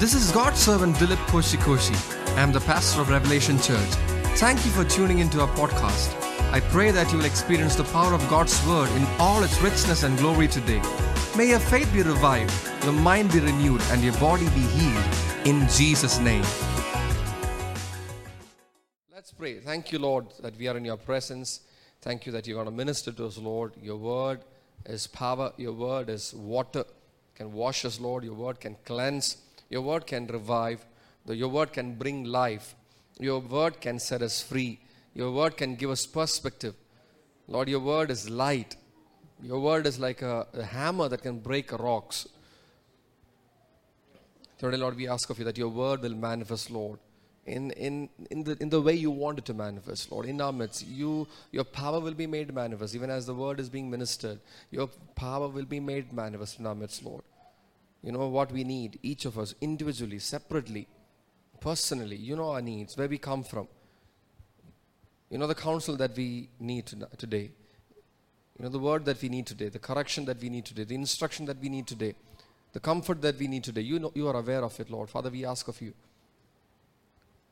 This is God's servant Dilip Koshikoshi. I am the pastor of Revelation Church. Thank you for tuning into our podcast. I pray that you will experience the power of God's word in all its richness and glory today. May your faith be revived, your mind be renewed, and your body be healed in Jesus' name. Let's pray. Thank you, Lord, that we are in your presence. Thank you that you're going to minister to us, Lord. Your word is power, your word is water. Can wash us, Lord. Your word can cleanse. Your word can revive. Your word can bring life. Your word can set us free. Your word can give us perspective. Lord, your word is light. Your word is like a, a hammer that can break rocks. Today, Lord, we ask of you that your word will manifest, Lord, in, in, in, the, in the way you want it to manifest, Lord. In our midst, you, your power will be made manifest. Even as the word is being ministered, your power will be made manifest in our midst, Lord. You know what we need, each of us, individually, separately, personally. You know our needs, where we come from. You know the counsel that we need today. You know the word that we need today, the correction that we need today, the instruction that we need today, the comfort that we need today. You know you are aware of it, Lord. Father, we ask of you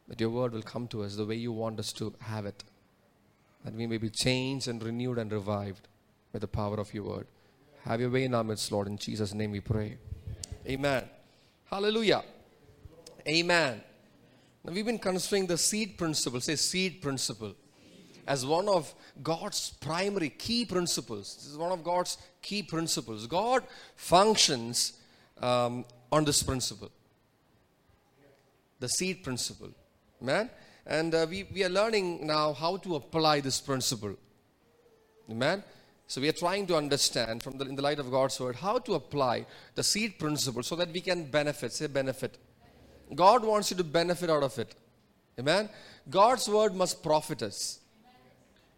that your word will come to us the way you want us to have it. That we may be changed and renewed and revived by the power of your word. Have your way in our midst, Lord. In Jesus' name we pray. Amen. Hallelujah. Amen. Now we've been considering the seed principle, say seed principle, as one of God's primary key principles. This is one of God's key principles. God functions um, on this principle, the seed principle. Man, and uh, we, we are learning now how to apply this principle. Amen. So we are trying to understand from the, in the light of God's word how to apply the seed principle so that we can benefit. Say benefit. God wants you to benefit out of it. Amen. God's word must profit us.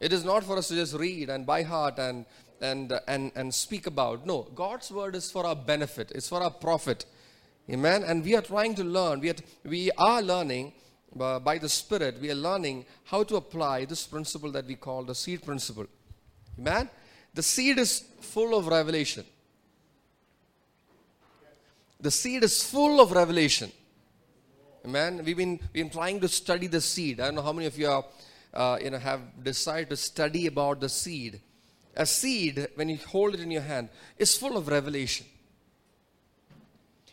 It is not for us to just read and by heart and and and and speak about. No, God's word is for our benefit. It's for our profit. Amen. And we are trying to learn. We are we are learning uh, by the Spirit. We are learning how to apply this principle that we call the seed principle. Amen. The seed is full of revelation. The seed is full of revelation. Amen. We've been, been trying to study the seed. I don't know how many of you are, uh, you know, have decided to study about the seed. A seed, when you hold it in your hand, is full of revelation.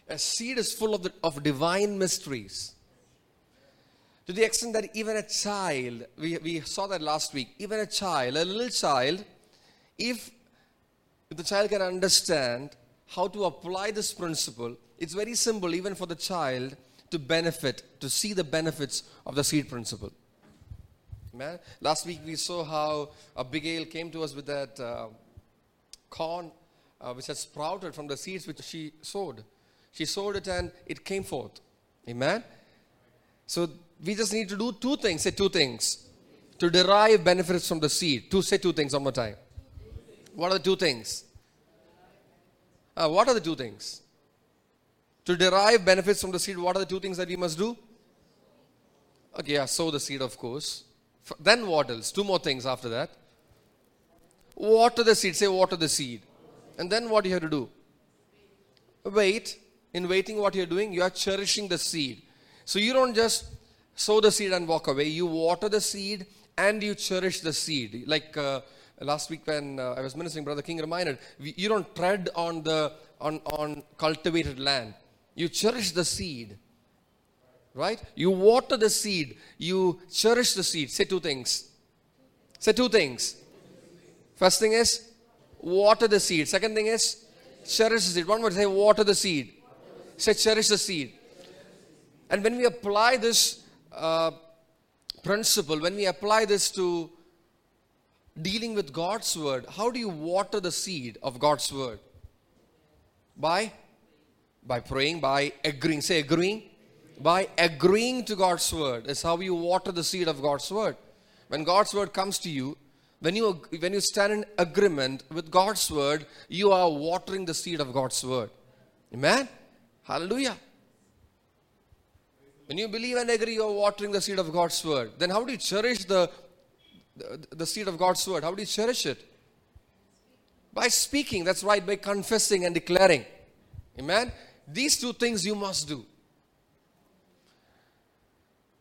A seed is full of, the, of divine mysteries. To the extent that even a child, we, we saw that last week, even a child, a little child, if the child can understand how to apply this principle, it's very simple, even for the child to benefit, to see the benefits of the seed principle. Man, last week we saw how Abigail came to us with that uh, corn uh, which had sprouted from the seeds which she sowed. She sowed it and it came forth. Amen. So we just need to do two things. Say two things to derive benefits from the seed. To say two things one more time. What are the two things? Uh, what are the two things? To derive benefits from the seed, what are the two things that we must do? Okay, yeah, sow the seed, of course. Then what else? Two more things after that. Water the seed. Say, water the seed. And then what you have to do? Wait. In waiting, what you're doing, you are cherishing the seed. So you don't just sow the seed and walk away. You water the seed and you cherish the seed. Like uh, last week when uh, I was ministering, Brother King reminded, we, you don't tread on the on, on cultivated land. You cherish the seed. Right? You water the seed. You cherish the seed. Say two things. Say two things. First thing is water the seed. Second thing is cherish the seed. One word say water the seed. Say cherish the seed. And when we apply this uh, principle, when we apply this to dealing with God's word, how do you water the seed of God's word? By by praying, by agreeing. Say agreeing. By agreeing to God's word is how you water the seed of God's word. When God's word comes to you, when you when you stand in agreement with God's word, you are watering the seed of God's word. Amen. Hallelujah. When you believe and agree, you are watering the seed of God's word. Then how do you cherish the the, seed of God's word. How do you cherish it? By speaking, that's right, by confessing and declaring. Amen. These two things you must do.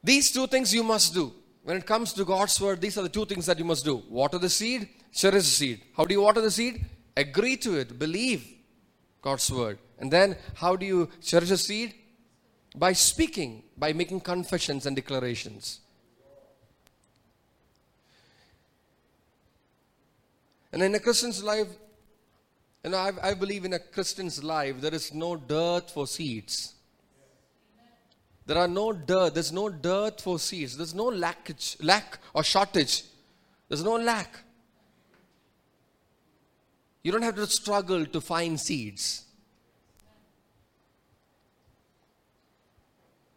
These two things you must do. When it comes to God's word, these are the two things that you must do water the seed, cherish the seed. How do you water the seed? Agree to it, believe God's word. And then, how do you cherish the seed? By speaking, by making confessions and declarations. And in a Christian's life, you know, I, I believe in a Christian's life, there is no dearth for seeds. There are no dearth, There's no dearth for seeds. There's no lackage, lack or shortage. There's no lack. You don't have to struggle to find seeds.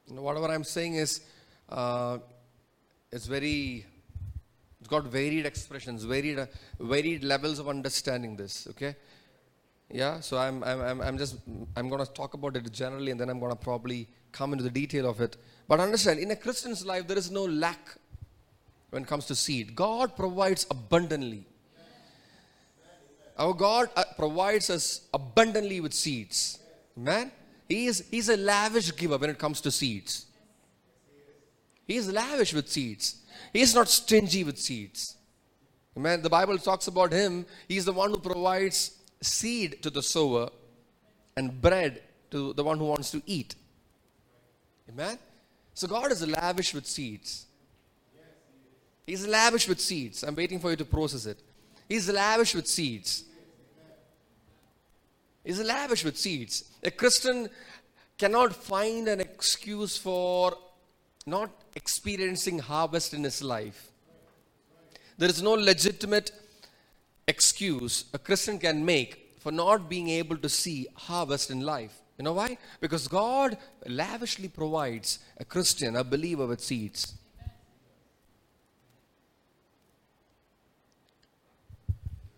You know, whatever I'm saying is, uh, it's very, got varied expressions, varied, varied levels of understanding this. Okay, yeah. So I'm, I'm, I'm just, I'm going to talk about it generally, and then I'm going to probably come into the detail of it. But understand, in a Christian's life, there is no lack when it comes to seed. God provides abundantly. Our God uh, provides us abundantly with seeds. Man, He is He's a lavish giver when it comes to seeds. He is lavish with seeds. He is not stingy with seeds. Amen. the Bible talks about Him. He's the one who provides seed to the sower and bread to the one who wants to eat. Amen? So God is lavish with seeds. He's lavish with seeds. I'm waiting for you to process it. He's lavish with seeds. He's lavish with seeds. A Christian cannot find an excuse for not experiencing harvest in his life. There is no legitimate excuse a Christian can make for not being able to see harvest in life. You know why? Because God lavishly provides a Christian, a believer with seeds.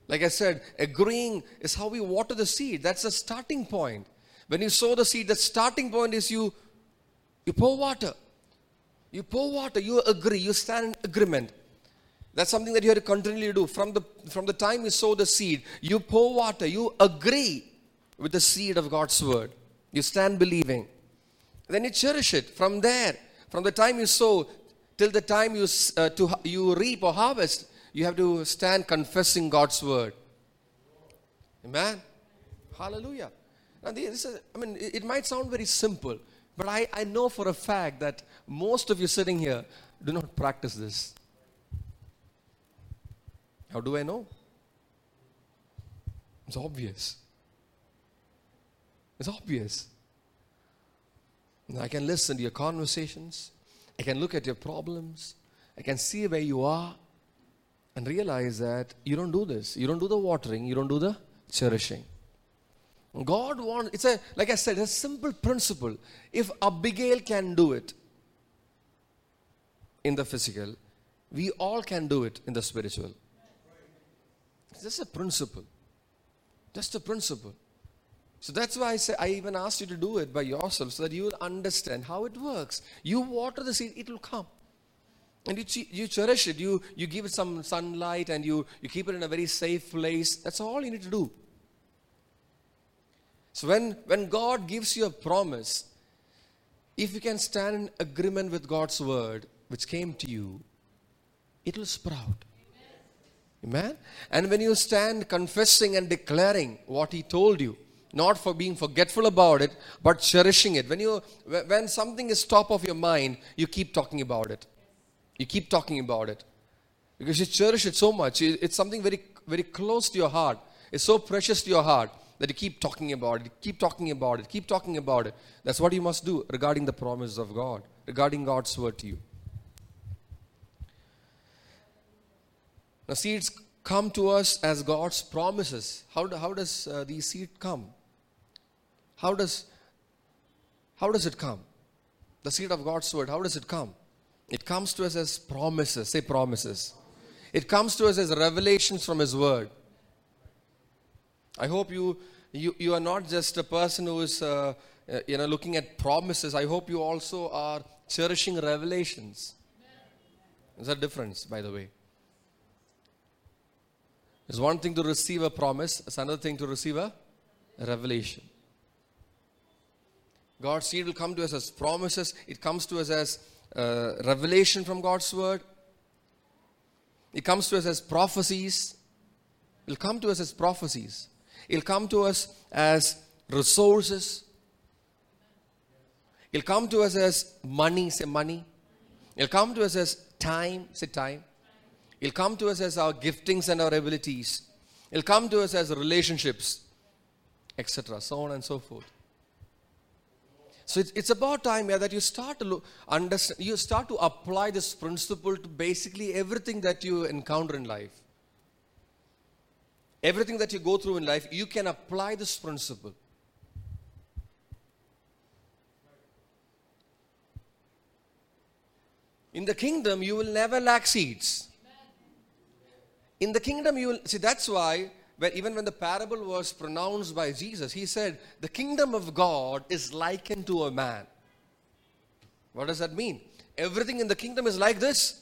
Like I said, agreeing is how we water the seed. That's the starting point. When you sow the seed, the starting point is you you pour water. You pour water, you agree, you stand in agreement. That's something that you have to continually do. From the from the time you sow the seed, you pour water, you agree with the seed of God's word. You stand believing. Then you cherish it from there. From the time you sow till the time you, uh, to, you reap or harvest, you have to stand confessing God's word. Amen. Hallelujah. Now, this is, I mean, it might sound very simple, but I, I know for a fact that most of you sitting here do not practice this. How do I know? It's obvious. It's obvious. I can listen to your conversations. I can look at your problems. I can see where you are and realize that you don't do this. You don't do the watering. You don't do the cherishing. God wants, it's a, like I said, a simple principle. If Abigail can do it in the physical, we all can do it in the spiritual. It's just a principle. Just a principle. So that's why I say I even asked you to do it by yourself so that you will understand how it works. You water the seed, it will come. And you, you cherish it, you, you give it some sunlight and you, you keep it in a very safe place. That's all you need to do. So when, when God gives you a promise, if you can stand in agreement with God's word, which came to you, it will sprout. Amen? And when you stand confessing and declaring what He told you, not for being forgetful about it but cherishing it. When you when something is top of your mind you keep talking about it. You keep talking about it. Because you cherish it so much. It's something very very close to your heart. It's so precious to your heart that you keep talking about it keep talking about it keep talking about it that's what you must do regarding the promises of god regarding god's word to you now seeds come to us as god's promises how, do, how does uh, these seeds come how does, how does it come? The seed of God's word, how does it come? It comes to us as promises. Say promises. It comes to us as revelations from His word. I hope you, you, you are not just a person who is uh, uh, you know, looking at promises. I hope you also are cherishing revelations. There's a difference, by the way. It's one thing to receive a promise, it's another thing to receive a revelation. God's seed will come to us as promises. It comes to us as uh, revelation from God's word. It comes to us as prophecies. It'll come to us as prophecies. It'll come to us as resources. It'll come to us as money, say money. It'll come to us as time, say time. It'll come to us as our giftings and our abilities. It'll come to us as relationships, etc. So on and so forth. So it's, it's about time yeah, that you start to look, understand, you start to apply this principle to basically everything that you encounter in life. Everything that you go through in life, you can apply this principle. In the kingdom, you will never lack seeds. In the kingdom, you will see that's why when, even when the parable was pronounced by Jesus, he said, The kingdom of God is likened to a man. What does that mean? Everything in the kingdom is like this.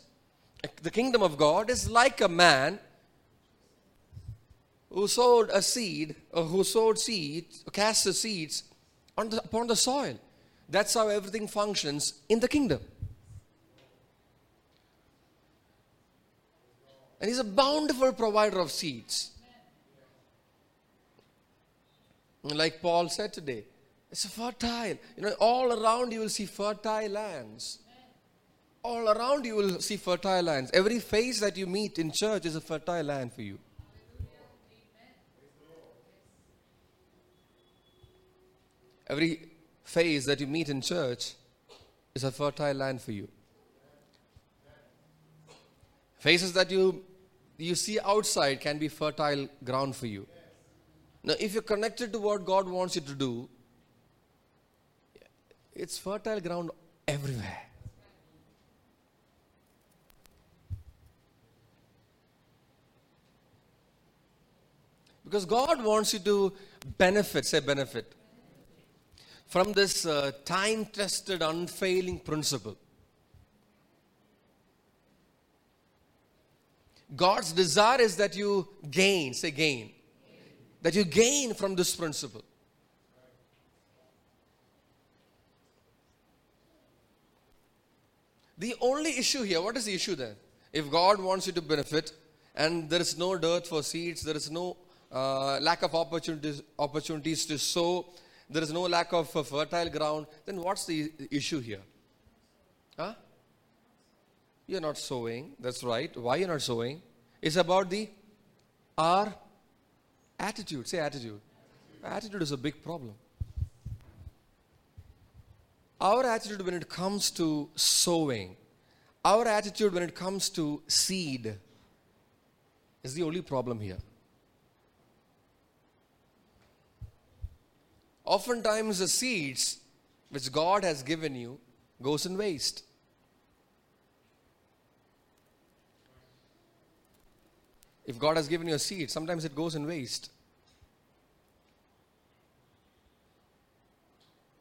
The kingdom of God is like a man who sowed a seed, or who sowed seeds, cast the seeds on the, upon the soil. That's how everything functions in the kingdom. And He's a bountiful provider of seeds. Like Paul said today, it's fertile. You know, all around you will see fertile lands. All around you will see fertile lands. Every face that you meet in church is a fertile land for you. Every phase that you meet in church is a fertile land for you. Faces that you you see outside can be fertile ground for you. Now, if you're connected to what God wants you to do, it's fertile ground everywhere. Because God wants you to benefit, say benefit, from this uh, time tested, unfailing principle. God's desire is that you gain, say gain, that you gain from this principle. The only issue here, what is the issue then? If God wants you to benefit and there is no dearth for seeds, there is no uh, lack of opportunities, opportunities to sow, there is no lack of fertile ground, then what's the issue here? Huh? You're not sowing. That's right. Why you're not sowing? It's about the our attitude. Say attitude. Attitude is a big problem. Our attitude when it comes to sowing, our attitude when it comes to seed is the only problem here. Oftentimes the seeds which God has given you goes in waste. If God has given you a seed, sometimes it goes in waste.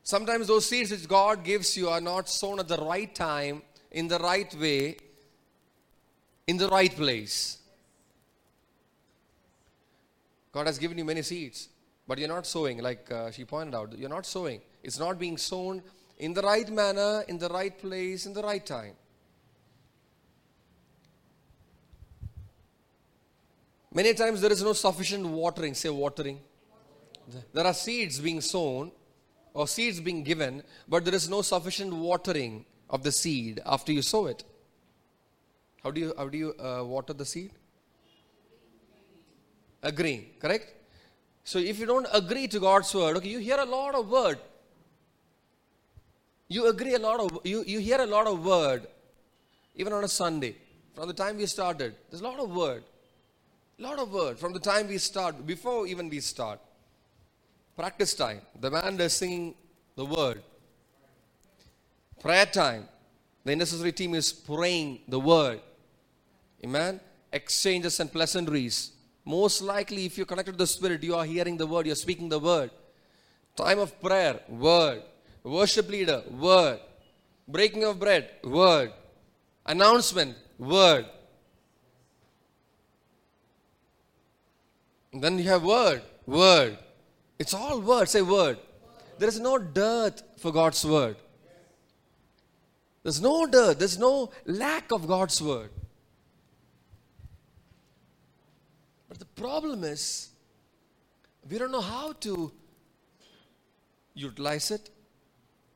Sometimes those seeds which God gives you are not sown at the right time, in the right way, in the right place. God has given you many seeds, but you're not sowing, like uh, she pointed out. You're not sowing. It's not being sown in the right manner, in the right place, in the right time. Many times there is no sufficient watering, say watering. There are seeds being sown or seeds being given, but there is no sufficient watering of the seed after you sow it. How do you, how do you uh, water the seed? Agreeing, correct? So if you don't agree to God's word, okay, you hear a lot of word. You agree a lot of, you, you hear a lot of word, even on a Sunday. From the time we started, there's a lot of word A lot of word from the time we start, before even we start. Practice time. The band is singing the word. Prayer time. The necessary team is praying the word. Amen. Exchanges and pleasantries. Most likely, if you're connected to the Spirit, you are hearing the word, you're speaking the word. Time of prayer, word. Worship leader, word. Breaking of bread, word. Announcement, word. then you have word, word. It's all word, say word. There is no dearth for God's word. There's no dearth, there's no lack of God's word. But the problem is, we don't know how to utilize it.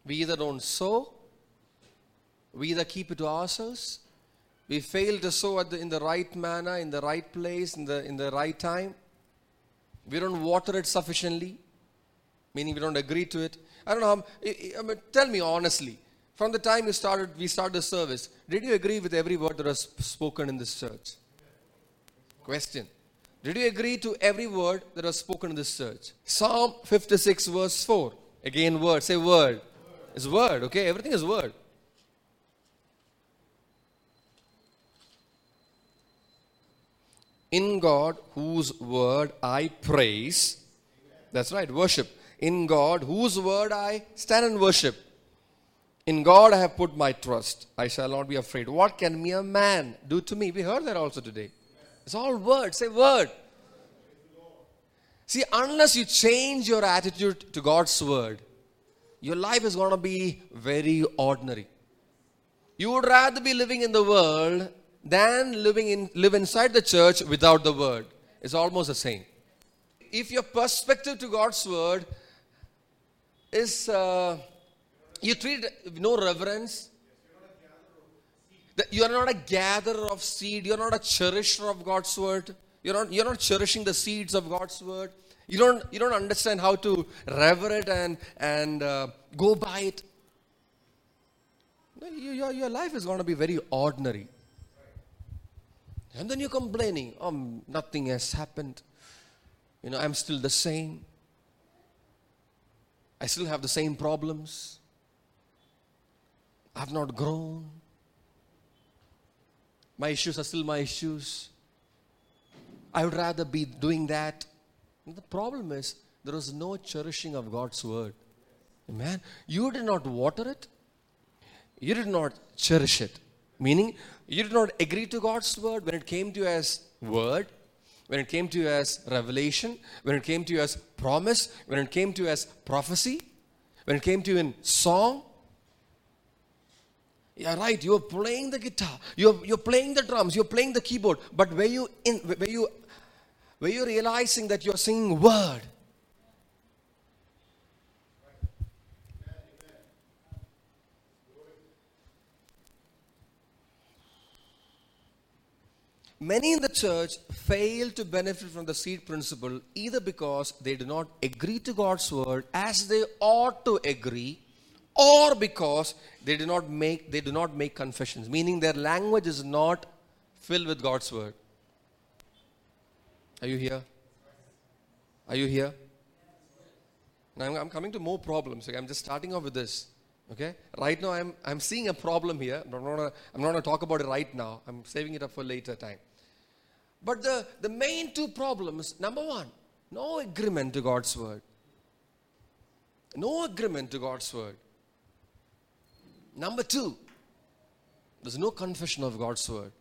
We either don't sow, we either keep it to ourselves, we fail to sow the, in the right manner, in the right place, in the, in the right time. We don't water it sufficiently, meaning we don't agree to it. I don't know. I- I mean, tell me honestly. From the time you started, we started the service. Did you agree with every word that was spoken in this church? Question. Did you agree to every word that was spoken in this church? Psalm 56, verse 4. Again, word. Say word. It's word, okay? Everything is word. In God, whose word I praise. That's right, worship. In God, whose word I stand and worship. In God I have put my trust. I shall not be afraid. What can mere man do to me? We heard that also today. It's all word. Say word. See, unless you change your attitude to God's word, your life is going to be very ordinary. You would rather be living in the world than living in live inside the church without the word. It's almost the same. If your perspective to God's word is uh, you treat no reverence, you are not a gatherer of seed, you're not a cherisher of God's word. You're not, you're not cherishing the seeds of God's word. You don't, you don't understand how to rever it and, and uh, go by it. You- Your, your life is going to be very ordinary. And then you're complaining, oh, nothing has happened. You know, I'm still the same. I still have the same problems. I've not grown. My issues are still my issues. I would rather be doing that. And the problem is, there was no cherishing of God's word. Amen. You did not water it, you did not cherish it. Meaning, you did not agree to God's word when it came to you as word, when it came to you as revelation, when it came to you as promise, when it came to you as prophecy, when it came to you in song. Yeah, right. You're playing the guitar. You're, you're playing the drums. You're playing the keyboard. But were you in? Were you? Were you realizing that you're singing word? Many in the church fail to benefit from the seed principle either because they do not agree to God's word as they ought to agree or because they do not make they do not make confessions meaning their language is not filled with God's word. Are you here? Are you here? Now I'm, coming to more problems. Okay? I'm just starting off with this. Okay? Right now I'm I'm seeing a problem here. I'm not gonna, I'm not going to talk about it right now. I'm saving it up for later time. But the, the main two problems number one, no agreement to God's word. No agreement to God's word. Number two, there's no confession of God's word.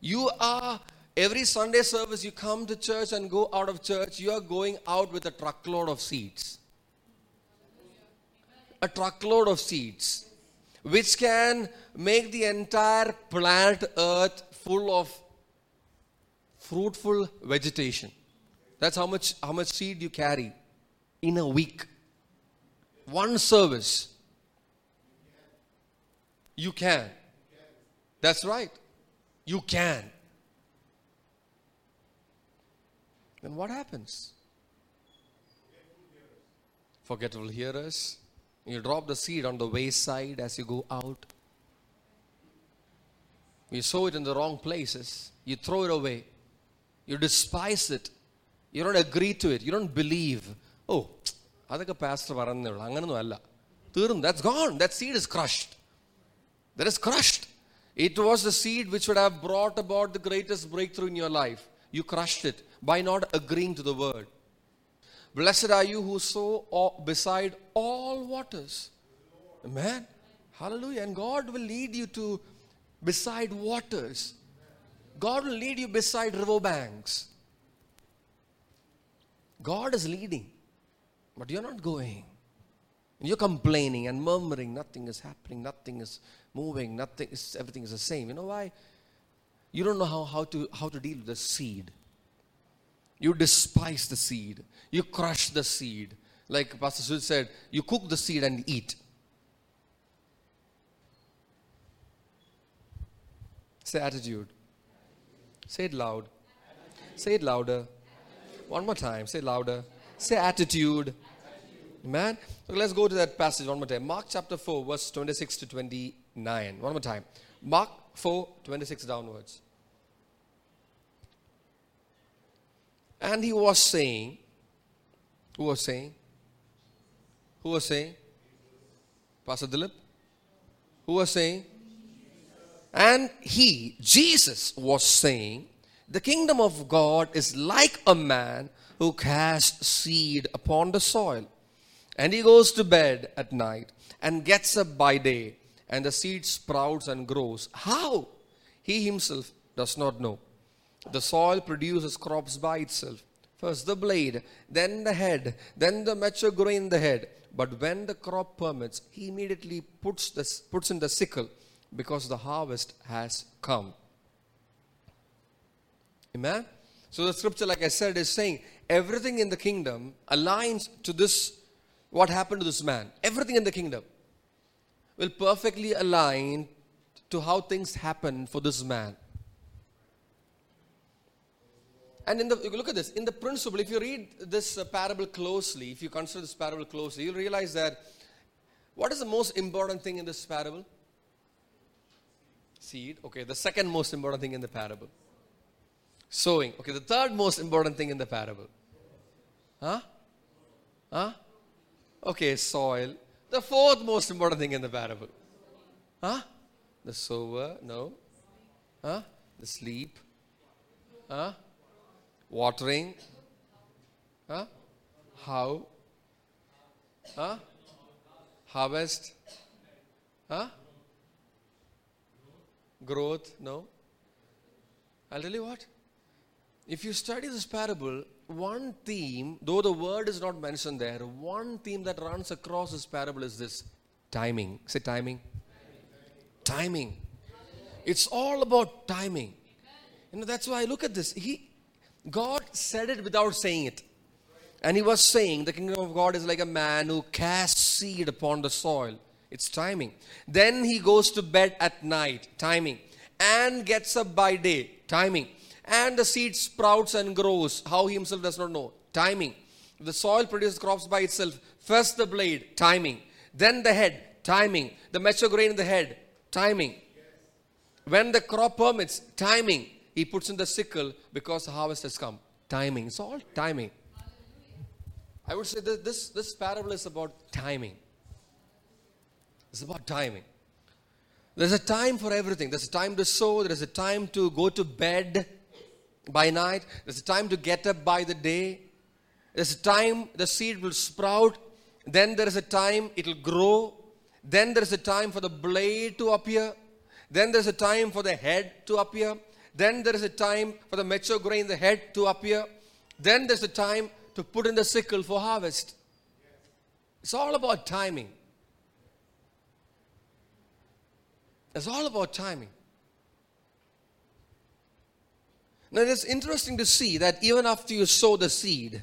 You are, every Sunday service, you come to church and go out of church, you are going out with a truckload of seeds. A truckload of seeds, which can make the entire planet Earth full of fruitful vegetation. That's how much, how much seed you carry in a week. One service. You can. That's right. You can. Then what happens? Forgetful hearers. You drop the seed on the wayside as you go out. You sow it in the wrong places. You throw it away. You despise it. You don't agree to it. You don't believe. Oh, അതൊക്കെ pastor പറഞ്ഞേ ഉള്ളൂ അങ്ങനൊന്നും അല്ല തീർന്നു that's gone that seed is crushed. That is crushed. It was the seed which would have brought about the greatest breakthrough in your life. You crushed it by not agreeing to the word. Blessed are you who sow all- beside all waters. Amen. Hallelujah. And God will lead you to beside waters. God will lead you beside riverbanks. God is leading, but you're not going. You're complaining and murmuring, nothing is happening, nothing is moving, nothing is everything is the same. You know why? You don't know how, how to how to deal with the seed. You despise the seed. You crush the seed. Like Pastor Sud said, you cook the seed and eat. Say attitude. Say it loud. Say it louder. One more time. Say louder. Say attitude. Amen. Okay, let's go to that passage one more time. Mark chapter 4, verse 26 to 29. One more time. Mark 4, 26 downwards. And he was saying, who was saying? Who was saying? Pastor Dilip? Who was saying? And he, Jesus, was saying, The kingdom of God is like a man who casts seed upon the soil. And he goes to bed at night and gets up by day, and the seed sprouts and grows. How? He himself does not know. The soil produces crops by itself. First the blade, then the head, then the mature grain in the head. But when the crop permits, he immediately puts, this, puts in the sickle because the harvest has come. Amen? So the scripture, like I said, is saying everything in the kingdom aligns to this, what happened to this man. Everything in the kingdom will perfectly align to how things happen for this man. And in the, look at this, in the principle, if you read this uh, parable closely, if you consider this parable closely, you'll realize that what is the most important thing in this parable? Seed. Okay, the second most important thing in the parable. Sowing. Okay, the third most important thing in the parable. Huh? Huh? Okay, soil. The fourth most important thing in the parable. Huh? The sower. No. Huh? The sleep. Huh? watering, huh? how, huh? harvest, huh? growth, no. I'll tell you what. If you study this parable, one theme, though the word is not mentioned there, one theme that runs across this parable is this timing. Say timing. Timing. It's all about timing. You know, that's why I look at this. He God said it without saying it. And he was saying, the kingdom of God is like a man who casts seed upon the soil. It's timing. Then he goes to bed at night, timing. And gets up by day, timing. And the seed sprouts and grows. How he himself does not know, timing. The soil produces crops by itself. First the blade, timing. Then the head, timing. The mature grain in the head, timing. When the crop permits, timing he puts in the sickle because the harvest has come. Timing. It's all timing. I would say that this, this parable is about timing. It's about timing. There's a time for everything. There's a time to sow, there's a time to go to bed by night, there's a time to get up by the day. There's a time the seed will sprout, then there is a time it'll grow, then there is a time for the blade to appear, then there's a time for the head to appear, then there is a time for the mature grain the head to appear. Then there's a time to put in the sickle for harvest. It's all about timing. It's all about timing. Now it's interesting to see that even after you sow the seed,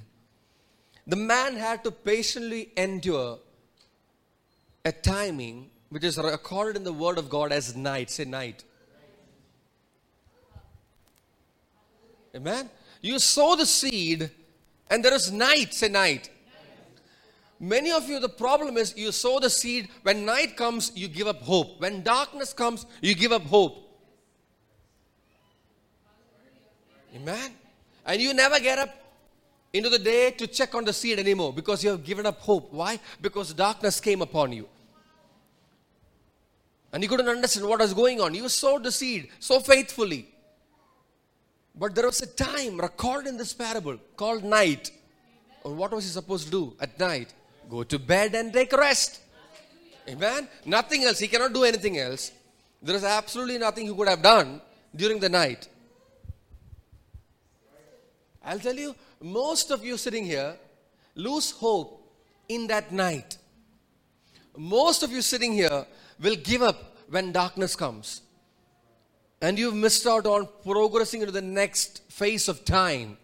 the man had to patiently endure a timing which is recorded in the Word of God as night. Say night. Amen. You sow the seed and there is night, say night. Many of you, the problem is you sow the seed. When night comes, you give up hope. When darkness comes, you give up hope. Amen. And you never get up into the day to check on the seed anymore because you have given up hope. Why? Because darkness came upon you. And you couldn't understand what was going on. You sowed the seed so faithfully. But there was a time recorded in this parable called night. Or what was he supposed to do at night? Go to bed and take rest. Amen. Nothing else. He cannot do anything else. There is absolutely nothing he could have done during the night. I'll tell you, most of you sitting here lose hope in that night. most of you sitting here will give up when darkness comes. And you've missed out on progressing into the next phase of time.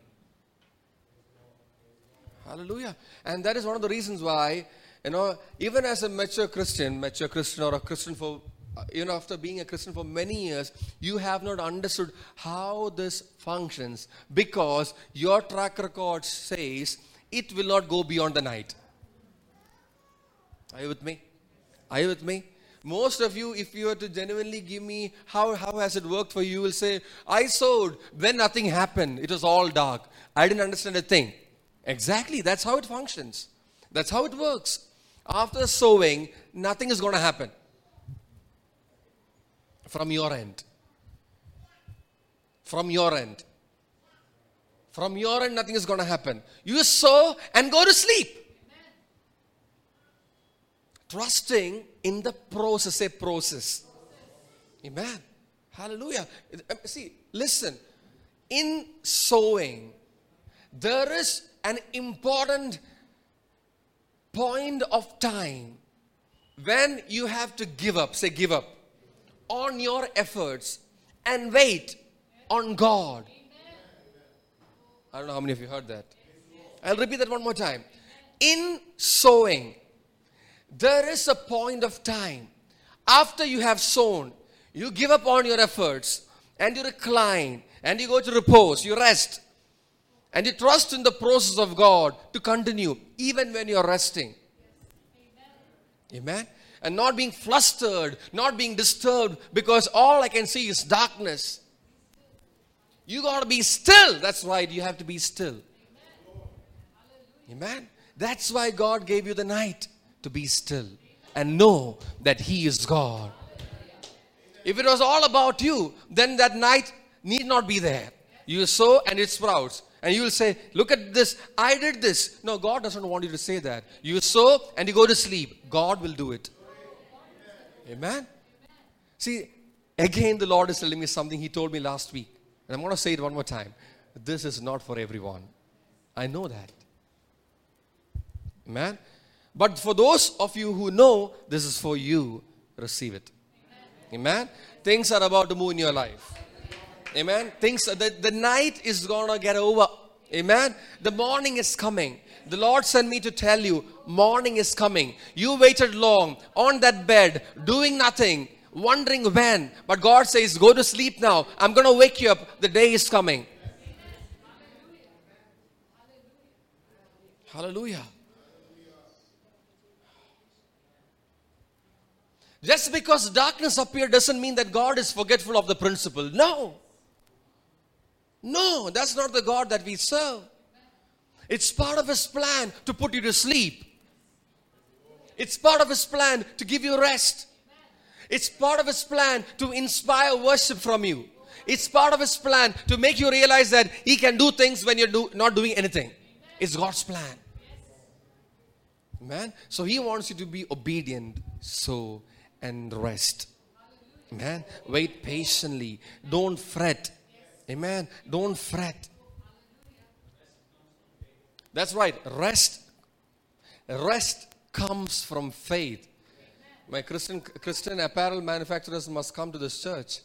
Hallelujah. And that is one of the reasons why, you know, even as a mature Christian, mature Christian or a Christian for, Uh, you know, after being a Christian for many years, you have not understood how this functions because your track record says it will not go beyond the night. Are you with me? Are you with me? Most of you, if you were to genuinely give me how, how has it worked for you, you will say, I sowed when nothing happened. It was all dark. I didn't understand a thing. Exactly, that's how it functions. That's how it works. After sowing, nothing is going to happen from your end. From your end. From your end, nothing is going to happen. You sow and go to sleep. Trusting in the process, say process. Amen. Hallelujah. Um, see, listen. In sowing, there is an important point of time when you have to give up, say, give up on your efforts and wait on God. I don't know how many of you heard that. I'll repeat that one more time. In sowing, there is a point of time after you have sown, you give up on your efforts and you recline and you go to repose, you rest and you trust in the process of God to continue even when you're resting. Amen. Amen. And not being flustered, not being disturbed because all I can see is darkness. You got to be still. That's right, you have to be still. Amen. That's why God gave you the night to be still and know that He is God. If it was all about you, then that night need not be there. You sow and it sprouts. And you will say, Look at this, I did this. No, God doesn't want you to say that. You sow and you go to sleep. God will do it. Amen. See, again, the Lord is telling me something He told me last week. And I'm going to say it one more time. This is not for everyone. I know that. Amen. But for those of you who know this is for you, receive it. Amen. Things are about to move in your life. Amen. Things the, the night is gonna get over. Amen. The morning is coming. The Lord sent me to tell you, morning is coming. You waited long on that bed, doing nothing, wondering when. But God says, Go to sleep now. I'm going to wake you up. The day is coming. Hallelujah. Just because darkness appeared doesn't mean that God is forgetful of the principle. No. No, that's not the God that we serve. It's part of His plan to put you to sleep. It's part of His plan to give you rest. It's part of His plan to inspire worship from you. It's part of His plan to make you realize that He can do things when you're do, not doing anything. It's God's plan. Man, So He wants you to be obedient, so and rest. Man, Wait patiently. Don't fret. Amen. Don't fret. That's right. Rest. Rest comes from faith. My Christian Christian apparel manufacturers must come to this church,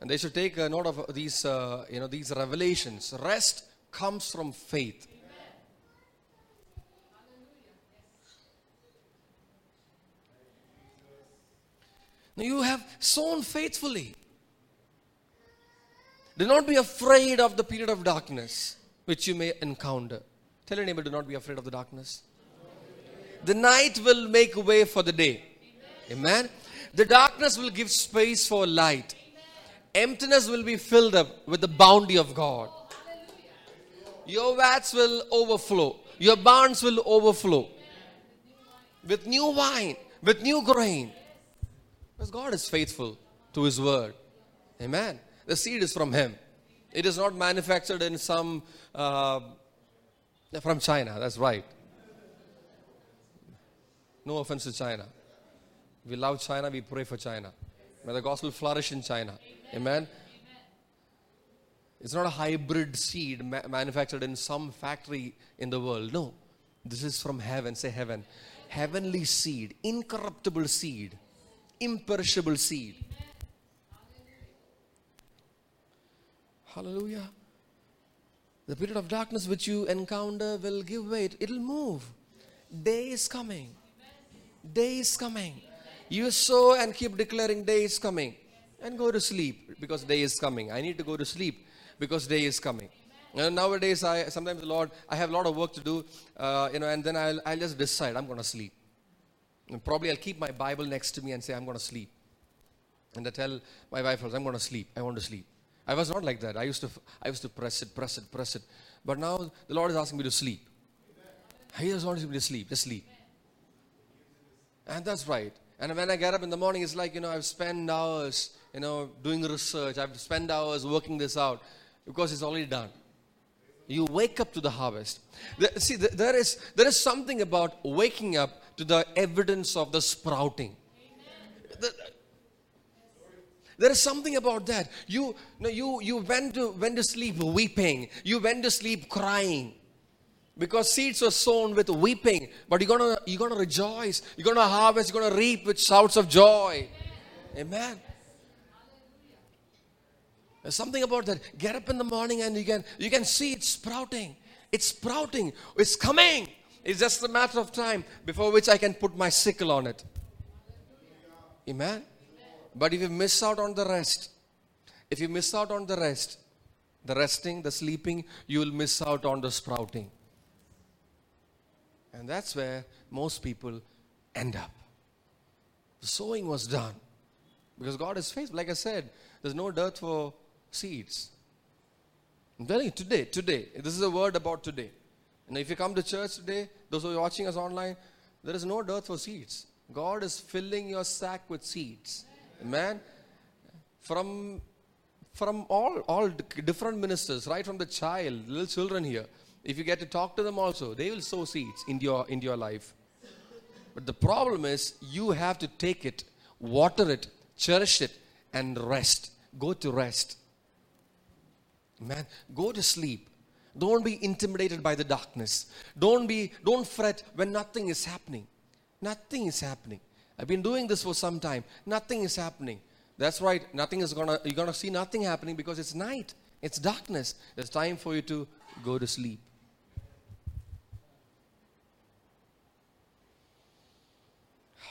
and they should take note of these uh, you know these revelations. Rest comes from faith. You have sown faithfully. Do not be afraid of the period of darkness which you may encounter. Tell your neighbor, do not be afraid of the darkness. The night will make way for the day. Amen. The darkness will give space for light. Emptiness will be filled up with the bounty of God. Your vats will overflow. Your barns will overflow with new wine, with new grain. Because God is faithful to His word. Amen. The seed is from Him. It is not manufactured in some, uh, from China. That's right. No offense to China. We love China, we pray for China. May the gospel flourish in China. Amen. Amen. It's not a hybrid seed ma- manufactured in some factory in the world. No. This is from heaven. Say heaven. heavenly seed, incorruptible seed, imperishable seed. Hallelujah. The period of darkness which you encounter will give way, it'll move. Day is coming. Day is coming. You sow and keep declaring day is coming. And go to sleep because day is coming. I need to go to sleep because day is coming. And nowadays, I sometimes, the Lord, I have a lot of work to do, uh, you know, and then I'll, I'll just decide I'm going to sleep. And probably I'll keep my Bible next to me and say I'm going to sleep. And I tell my wife, I'm going to sleep. I want to sleep. I was not like that. I used to, I used to press it, press it, press it. But now the Lord is asking me to sleep. He just wants me to sleep. Just sleep. And that's right. And when I get up in the morning, it's like, you know, I've spent hours, you know, doing research. I've spent hours working this out because it's already done. You wake up to the harvest. see, there is, there is something about waking up to the evidence of the sprouting. There is something about that. You, you, you went, to, went to sleep weeping. You went to sleep crying. Because seeds were sown with weeping. But you're gonna you're gonna rejoice. You're gonna harvest. You're gonna reap with shouts of joy. Amen. There's something about that. Get up in the morning and you can you can see it sprouting. It's sprouting. It's coming. It's just a matter of time before which i can put my sickle on it. Amen but if you miss out on the rest if you miss out on the rest the resting the sleeping you will miss out on the sprouting and that's where most people end up. The sowing was done. Because God is faithful. Like I said, there's no dearth for seeds. I'm telling you, today, today, this is a word about today. And if you come to church today, those who are watching us online, there is no dearth for seeds. God is filling your sack with seeds. Amen. From from all all different ministers, right from the child, little children here, if you get to talk to them also, they will sow seeds in your, in your life. But the problem is, you have to take it, water it, cherish it, and rest. Go to rest. Man, go to sleep. Don't be intimidated by the darkness. Don't be, don't fret when nothing is happening. Nothing is happening. I've been doing this for some time. Nothing is happening. That's right. Nothing is gonna, you're gonna see nothing happening because it's night. It's darkness. It's time for you to go to sleep.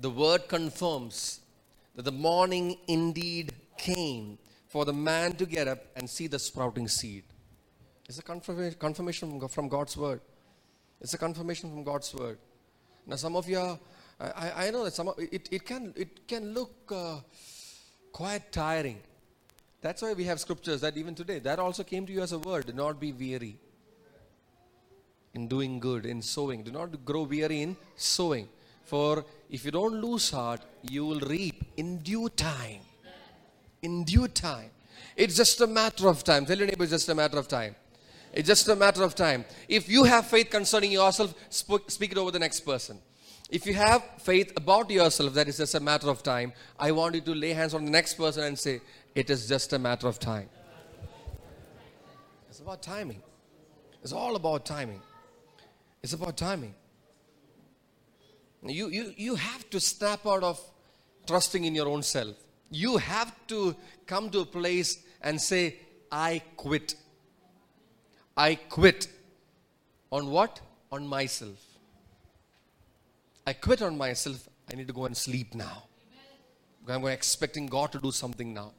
the word confirms that the morning indeed came for the man to get up and see the sprouting seed. It's a confirmation from God's word. It's a confirmation from God's word. Now, some of you are, I, I know that some of, it, it, can, it can look uh, quite tiring. That's why we have scriptures that even today, that also came to you as a word. Do not be weary in doing good, in sowing. Do not grow weary in sowing. For if you don't lose heart, you will reap in due time. In due time. It's just a matter of time. Tell your neighbor, it's just a matter of time. It's just a matter of time. If you have faith concerning yourself, speak it over the next person. If you have faith about yourself that is just a matter of time, I want you to lay hands on the next person and say, It is just a matter of time. It's about timing. It's all about timing. It's about timing. You, you, you have to snap out of trusting in your own self. You have to come to a place and say, I quit. I quit. On what? On myself. I quit on myself. I need to go and sleep now. I'm expecting God to do something now,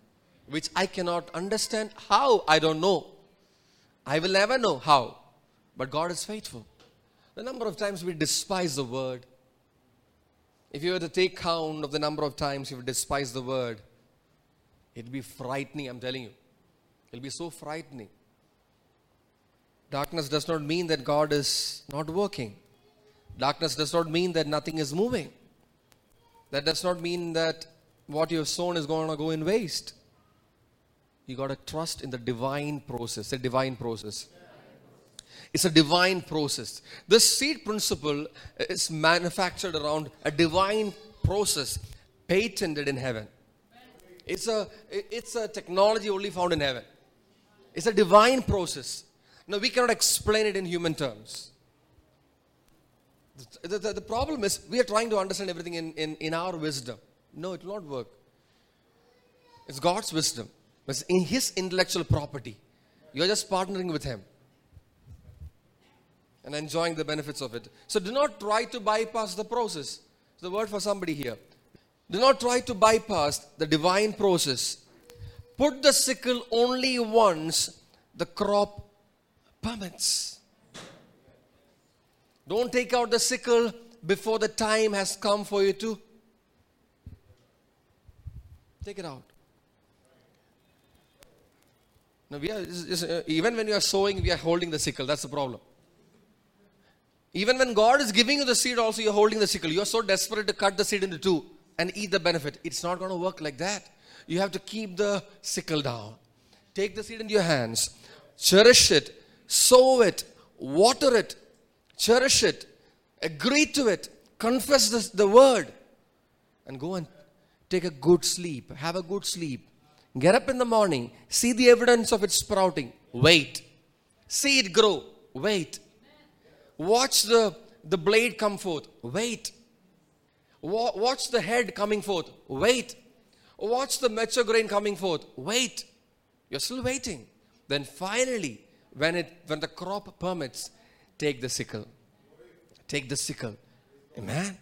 which I cannot understand. How? I don't know. I will never know how. But God is faithful. The number of times we despise the word, if you were to take count of the number of times you've despised the word, it'll be frightening, I'm telling you. It'll be so frightening. Darkness does not mean that God is not working. Darkness does not mean that nothing is moving. That does not mean that what you have sown is going to go in waste. You got to trust in the divine process, the divine process. It's a divine process. This seed principle is manufactured around a divine process patented in heaven. It's a, it's a technology only found in heaven. It's a divine process. Now, we cannot explain it in human terms. The, the, the problem is we are trying to understand everything in, in, in our wisdom. No, it will not work. It's God's wisdom. It's in His intellectual property. You're just partnering with Him and enjoying the benefits of it. So do not try to bypass the process. It's the word for somebody here. Do not try to bypass the divine process. Put the sickle only once the crop permits. Don't take out the sickle before the time has come for you to take it out. Now we are, uh, even when you are sowing, we are holding the sickle. That's the problem. Even when God is giving you the seed, also you're holding the sickle. You're so desperate to cut the seed into two and eat the benefit. It's not going to work like that. You have to keep the sickle down. Take the seed into your hands, cherish it, sow it, water it, cherish it, agree to it, confess this, the word, and go and take a good sleep. Have a good sleep. Get up in the morning, see the evidence of it sprouting. Wait. See it grow. Wait. Watch the, the blade come forth. Wait. Watch the head coming forth. Wait. Watch the mature grain coming forth. Wait. You're still waiting. Then finally, when it when the crop permits, take the sickle. Take the sickle. Amen.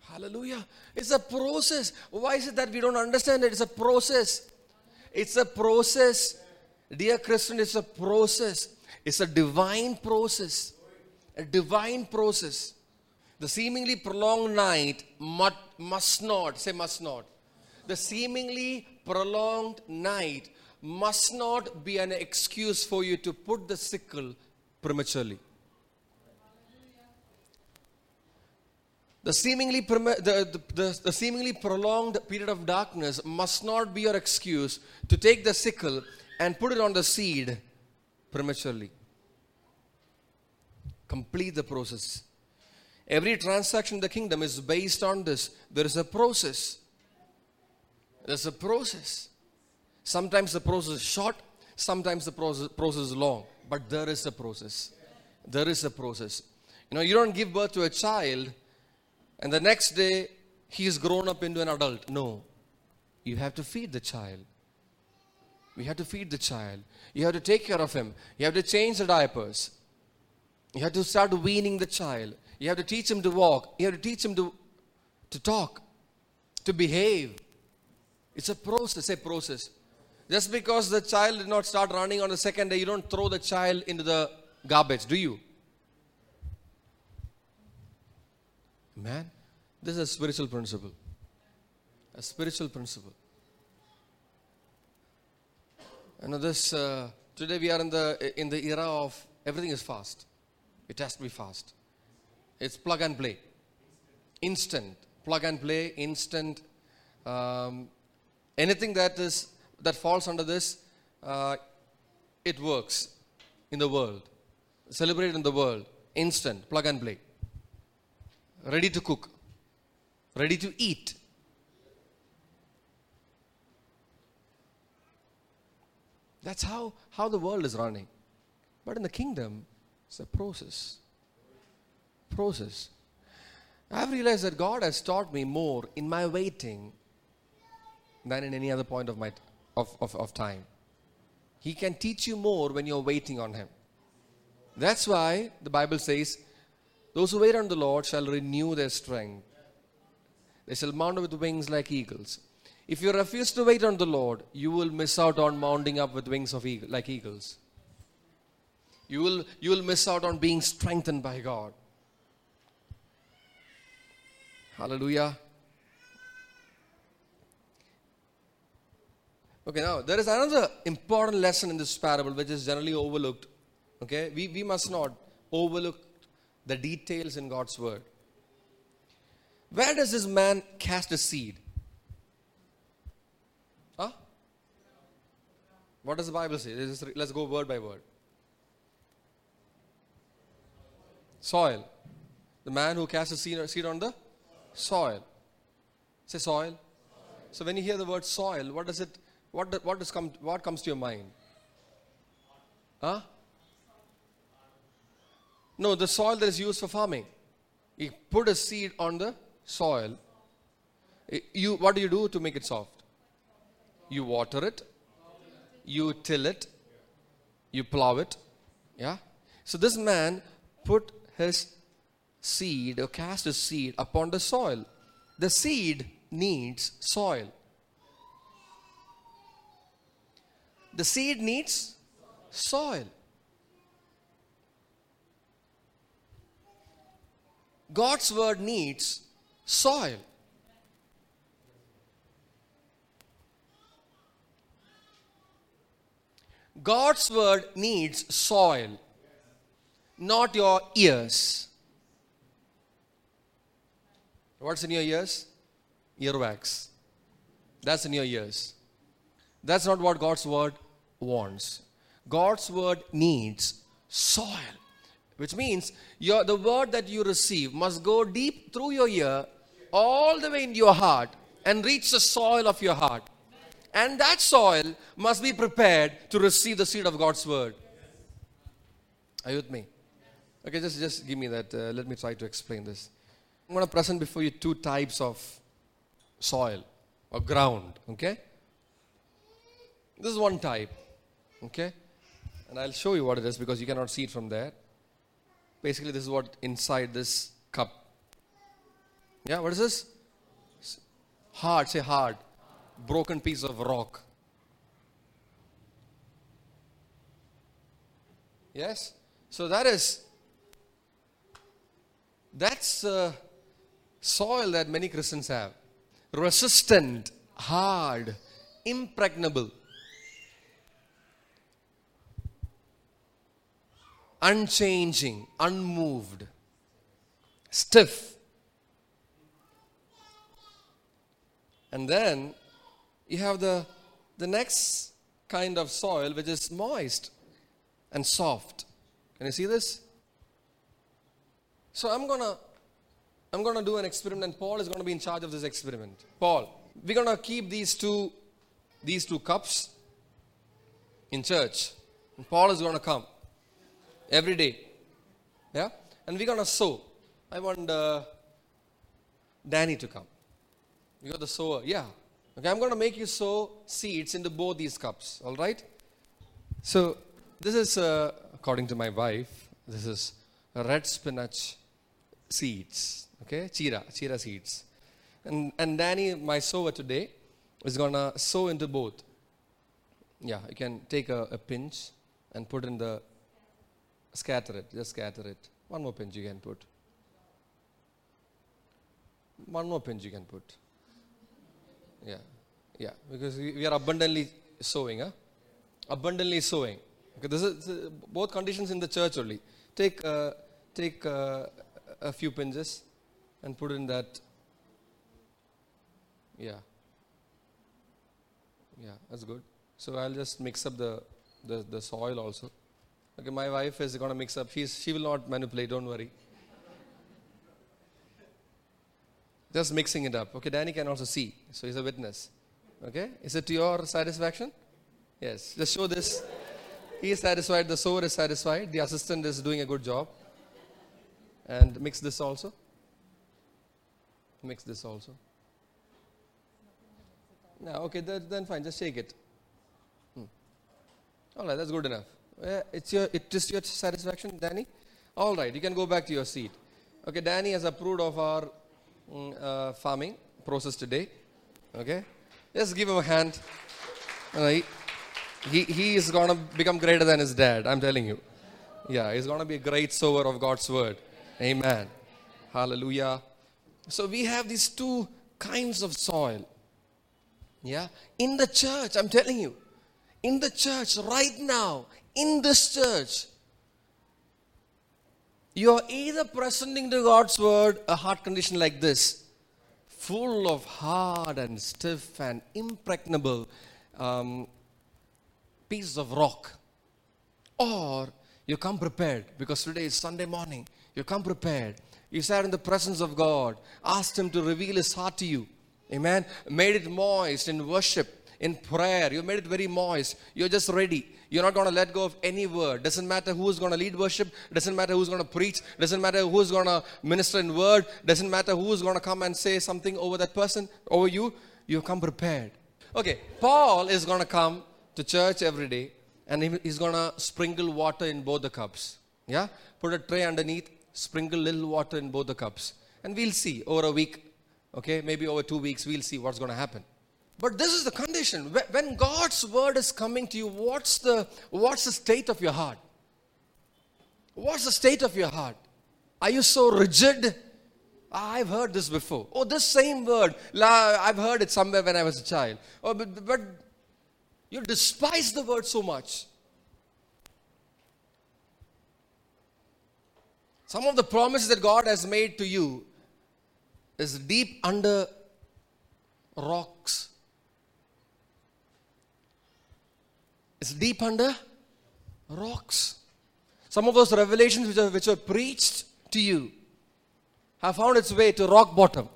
Hallelujah. It's a process. Why is it that we don't understand it? It's a process. It's a process. Dear Christian, it's a process. It's a divine process. A divine process. The seemingly prolonged night must not, say must not. The seemingly prolonged night must not be an excuse for you to put the sickle prematurely. The seemingly, the, the, the, seemingly prolonged period of darkness must not be your excuse to take the sickle and put it on the seed prematurely. Complete the process. Every transaction in the kingdom is based on this. There is a process. There's a process. Sometimes the process is short, sometimes the process, process is long, but there is a process. There is a process. You know, you don't give birth to a child and the next day he is grown up into an adult. No. You have to feed the child. We have to feed the child. You have to take care of him. You have to change the diapers. You have to start weaning the child. You have to teach him to walk. You have to teach him to, to talk, to behave. It's a process, a process. Just because the child did not start running on the second day, you don't throw the child into the garbage, do you? Man, this is a spiritual principle. A spiritual principle. You know, this uh, today we are in the in the era of everything is fast. It has to be fast. It's plug and play, instant plug and play, instant. Um, anything that is that falls under this, uh, it works in the world. Celebrate in the world, instant plug and play ready to cook, ready to eat. That's how, how the world is running. But in the kingdom, it's a process. Process. I've realized that God has taught me more in my waiting than in any other point of, my, of, of, of time. He can teach you more when you're waiting on Him. That's why the Bible says, those who wait on the Lord shall renew their strength. They shall mount up with wings like eagles. If you refuse to wait on the Lord, you will miss out on mounting up with wings of eagle, like eagles. You will, you will miss out on being strengthened by God. Hallelujah. Okay, now there is another important lesson in this parable which is generally overlooked. Okay, we, we must not overlook the details in God's word. Where does this man cast a seed? Huh? What does the Bible say? Let's go word by word. Soil. The man who casts a seed on the soil. Say soil. So when you hear the word soil, what does it? What what does come? What comes to your mind? Huh? No, the soil that is used for farming. You put a seed on the soil. You, what do you do to make it soft? You water it, you till it, you plow it. Yeah? So this man put his seed or cast his seed upon the soil. The seed needs soil. The seed needs soil. God's word needs soil. God's word needs soil, not your ears. What's in your ears? Earwax. That's in your ears. That's not what God's word wants. God's word needs soil, which means your, the word that you receive must go deep through your ear, all the way into your heart, and reach the soil of your heart. And that soil must be prepared to receive the seed of God's word. Are you with me? Okay, just, just give me that. Uh, let me try to explain this. I'm going to present before you two types of soil or ground. Okay? This is one type. Okay? And I'll show you what it is because you cannot see it from there. Basically, this is what inside this cup. Yeah, what is this? Hard, say hard. Broken piece of rock. Yes? So that is, that's uh, soil that many Christians have. Resistant, hard, impregnable. Unchanging, unmoved, stiff. And then you have the, the next kind of soil which is moist and soft. Can you see this? So I'm gonna I'm gonna do an experiment and Paul is gonna be in charge of this experiment. Paul, we're gonna keep these two these two cups in church. And Paul is gonna come every day. Yeah? And we're going to sow. I want uh, Danny to come. You got the sower? Yeah. Okay, I'm going to make you sow seeds into both these cups. All right? So, this is, uh, according to my wife, this is red spinach seeds. Okay? Chira, chira seeds. And, and Danny, my sower today, is going to sow into both. Yeah, you can take a, a pinch and put in the scatter it, just scatter it. One more pinch you can put. One more pinch you can put. Yeah, yeah, because we, are abundantly sowing, huh? Abundantly sowing. Okay, this is uh, both conditions in the church only. Take uh, take uh, a few pinches and put in that. Yeah. Yeah, that's good. So I'll just mix up the the, the soil also. Okay, my wife is going to mix up. She's, she will not manipulate, don't worry. Just mixing it up. Okay, Danny can also see, so he's a witness. Okay, is it to your satisfaction? Yes, just show this. He is satisfied, the sower is satisfied, the assistant is doing a good job. And mix this also. Mix this also. No, okay, then fine, just shake it. Hmm. All right, that's good enough. It's your, it is your satisfaction, Danny? All right, you can go back to your seat. Okay, Danny has approved of our mm, uh, farming process today. Okay, let's give him a hand. Uh, he, he, he is going to become greater than his dad, I'm telling you. Yeah, he's going to be a great sower of God's word. Amen. Hallelujah. So we have these two kinds of soil. Yeah, in the church, I'm telling you, in the church right now, in this church, you are either presenting to God's word a heart condition like this, full of hard and stiff and impregnable um, pieces of rock, or you come prepared because today is Sunday morning. You come prepared. You sat in the presence of God, asked Him to reveal His heart to you. Amen. Made it moist in worship in prayer. You made it very moist. You're just ready. You're not going to let go of any word. Doesn't matter who's going to lead worship. Doesn't matter who's going to preach. Doesn't matter who's going to minister in word. Doesn't matter who's going to come and say something over that person, over you. You come prepared. Okay, Paul is going to come to church every day and he's going to sprinkle water in both the cups. Yeah? Put a tray underneath, sprinkle little water in both the cups. And we'll see over a week, okay, maybe over two weeks, we'll see what's going to happen. But this is the condition. When God's word is coming to you, what's the, what's the state of your heart? What's the state of your heart? Are you so rigid? I've heard this before. Oh, this same word, I've heard it somewhere when I was a child. Oh, but, but you despise the word so much. Some of the promises that God has made to you is deep under rocks. It's deep under rocks. Some of those revelations which are, which are preached to you have found its way to rock bottom.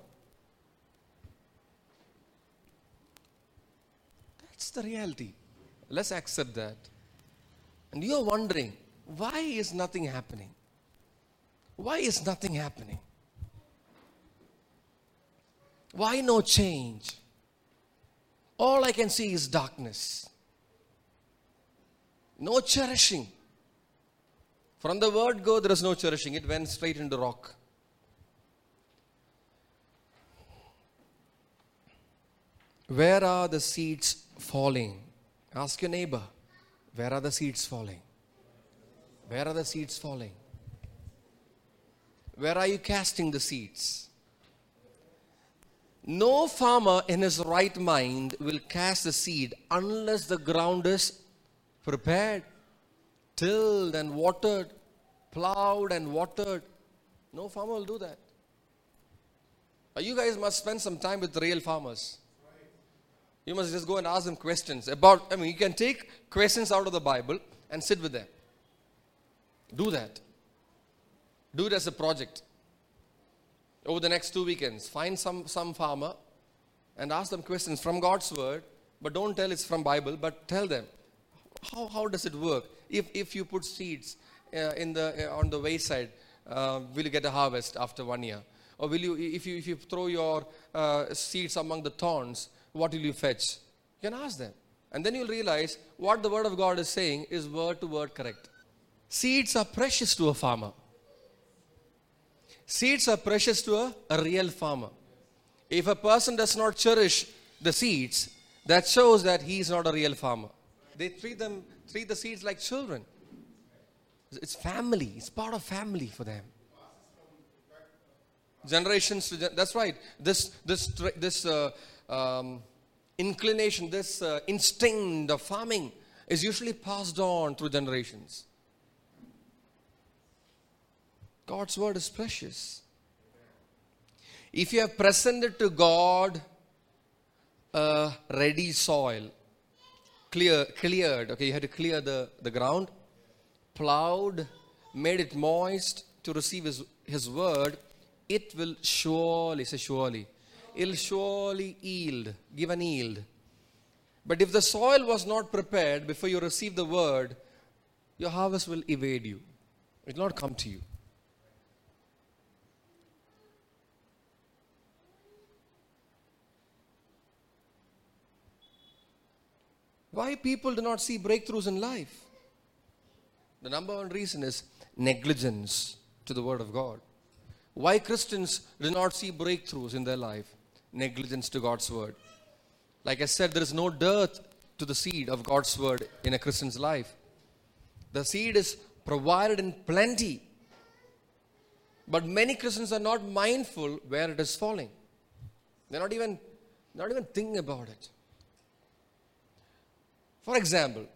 That's the reality. Let's accept that. And you're wondering, why is nothing happening? Why is nothing happening? Why no change? All I can see is darkness. No cherishing. From the word go, there is no cherishing. It went straight into rock. Where are the seeds falling? Ask your neighbor. Where are the seeds falling? Where are the seeds falling? Where are you casting the seeds? No farmer in his right mind will cast the seed unless the ground is prepared, tilled and watered, plowed and watered. No farmer will do that. You guys must spend some time with real farmers. You must just go and ask them questions about, I mean, you can take questions out of the Bible and sit with them. Do that. Do it as a project. Over the next two weekends, find some, some farmer and ask them questions from God's word, but don't tell it's from Bible, but tell them, how, how does it work? If, if you put seeds uh, in the, uh, on the wayside, uh, will you get a harvest after one year? Or will you, if you, if you throw your uh, seeds among the thorns, what will you fetch? You can ask them. And then you'll realize what the Word of God is saying is word to word correct. Seeds are precious to a farmer. Seeds are precious to a, a real farmer. If a person does not cherish the seeds, that shows that he is not a real farmer. They treat them, treat the seeds like children. It's family. It's part of family for them. Generations that's right. This this this uh, um, inclination, this uh, instinct of farming is usually passed on through generations. God's word is precious. If you have presented to God a ready soil, clear, cleared, okay, you had to clear the, the ground, plowed, made it moist to receive his, his word, it will surely, say surely, it'll surely yield, give an yield. But if the soil was not prepared before you receive the word, your harvest will evade you. It will not come to you. Why people do not see breakthroughs in life? The number one reason is negligence to the Word of God. Why Christians do not see breakthroughs in their life? negligence to God's word. Like I said, there is no dearth to the seed of God's word in a Christian's life. The seed is provided in plenty. But many Christians are not mindful where it is falling. They're not even, not even thinking about it. For example,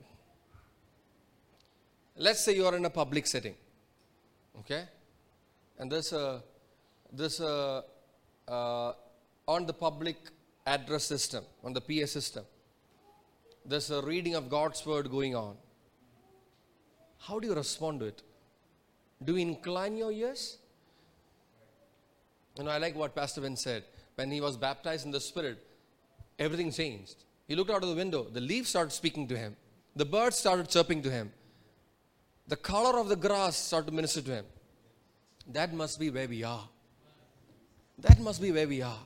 let's say you are in a public setting, okay, and there's a there's a uh, on the public address system, on the PA system. There's a reading of God's word going on. How do you respond to it? Do you incline your ears? You know, I like what Pastor Ben said. When he was baptized in the Spirit, everything changed. He looked out of the window. The leaves started speaking to him. The birds started chirping to him. The color of the grass started to minister to him. That must be where we are. That must be where we are.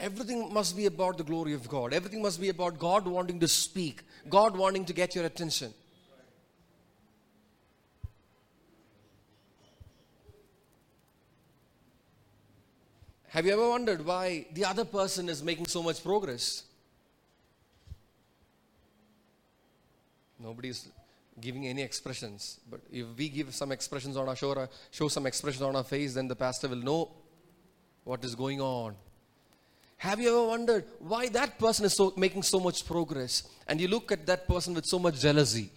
Everything must be about the glory of God. Everything must be about God wanting to speak, God wanting to get your attention. Have you ever wondered why the other person is making so much progress? Nobody's giving any expressions. But if we give some expressions on our show, show some expressions on our face, then the pastor will know what is going on. Have you ever wondered why that person is so, making so much progress? And you look at that person with so much jealousy.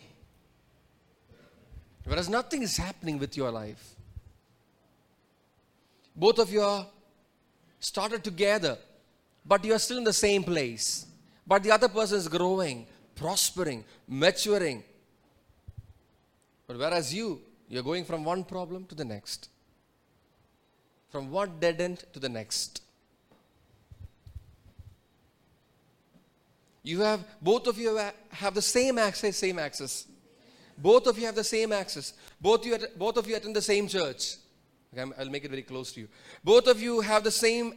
Whereas nothing is happening with your life. Both of you are started together, but you are still in the same place. But the other person is growing, prospering, maturing. But whereas you, you're going from one problem to the next, from one dead end to the next. You have, both of you have the same access, same access. Both of you have the same access. Both, you, both of you attend the same church. Okay, I'll make it very close to you. Both of you have the same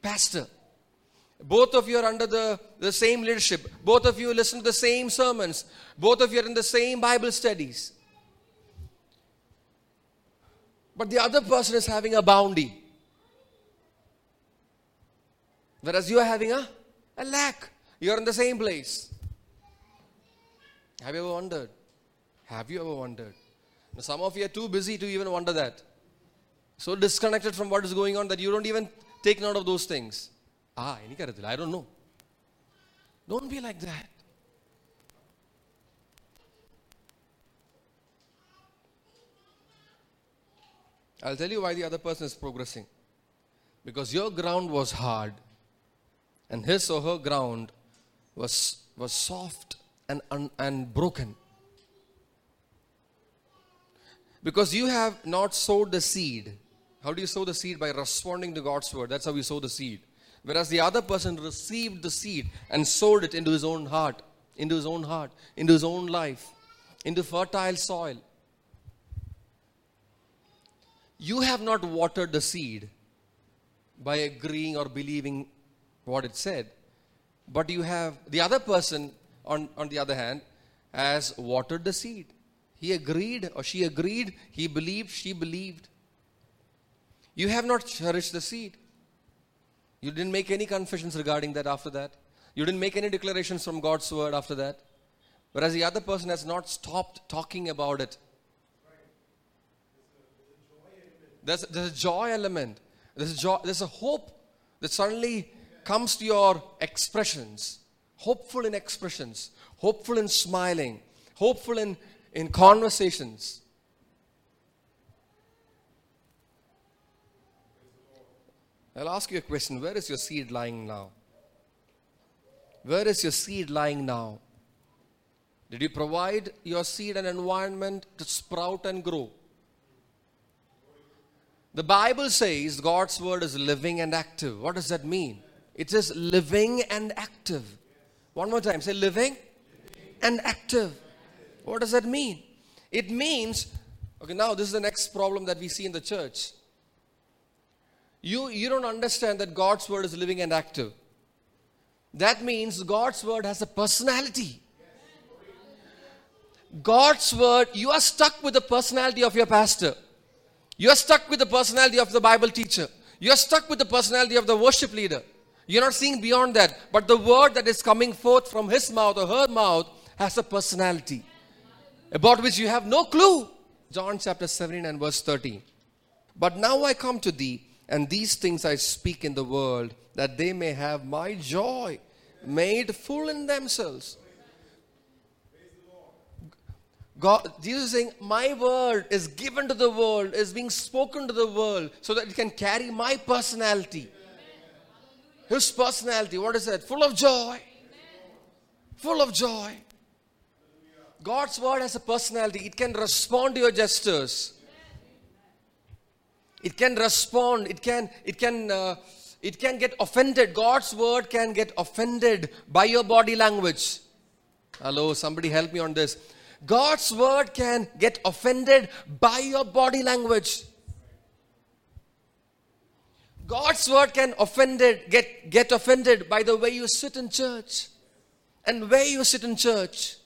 pastor. Both of you are under the, the same leadership. Both of you listen to the same sermons. Both of you are in the same Bible studies. But the other person is having a bounty. Whereas you are having a, a lack. You are in the same place. Have you ever wondered? Have you ever wondered? Now, some of you are too busy to even wonder that so disconnected from what is going on that you don't even take note of those things. Ah, any I don't know. Don't be like that. I'll tell you why the other person is progressing. Because your ground was hard, and his or her ground was, was soft and, and, and broken. Because you have not sowed the seed how do you sow the seed? By responding to God's word. That's how we sow the seed. Whereas the other person received the seed and sowed it into his own heart, into his own heart, into his own life, into fertile soil. You have not watered the seed by agreeing or believing what it said, but you have, the other person, on, on the other hand, has watered the seed. He agreed or she agreed, he believed, she believed. You have not cherished the seed. You didn't make any confessions regarding that after that. You didn't make any declarations from God's word after that. Whereas the other person has not stopped talking about it. There's, there's a joy element. There's a, joy, there's a hope that suddenly comes to your expressions. Hopeful in expressions, hopeful in smiling, hopeful in, in conversations. I'll ask you a question where is your seed lying now? Where is your seed lying now? Did you provide your seed an environment to sprout and grow? The Bible says God's word is living and active. What does that mean? It says living and active. One more time say living and active. What does that mean? It means, okay, now this is the next problem that we see in the church. You, you don't understand that God's word is living and active. That means God's word has a personality. God's word, you are stuck with the personality of your pastor. You are stuck with the personality of the Bible teacher. You are stuck with the personality of the worship leader. You're not seeing beyond that. But the word that is coming forth from his mouth or her mouth has a personality about which you have no clue. John chapter 17 and verse 13. But now I come to thee and these things I speak in the world, that they may have my joy made full in themselves. God, Jesus is saying, My word is given to the world, is being spoken to the world, so that it can carry my personality. His personality, what is that? Full of joy. Full of joy. God's word has a personality, it can respond to your gestures. It can respond, it can, it can uh, it can get offended. God's word can get offended by your body language. Hello, somebody help me on this. God's word can get offended by your body language. God's word can offended, get, get offended by the way you sit in church and where you sit in church.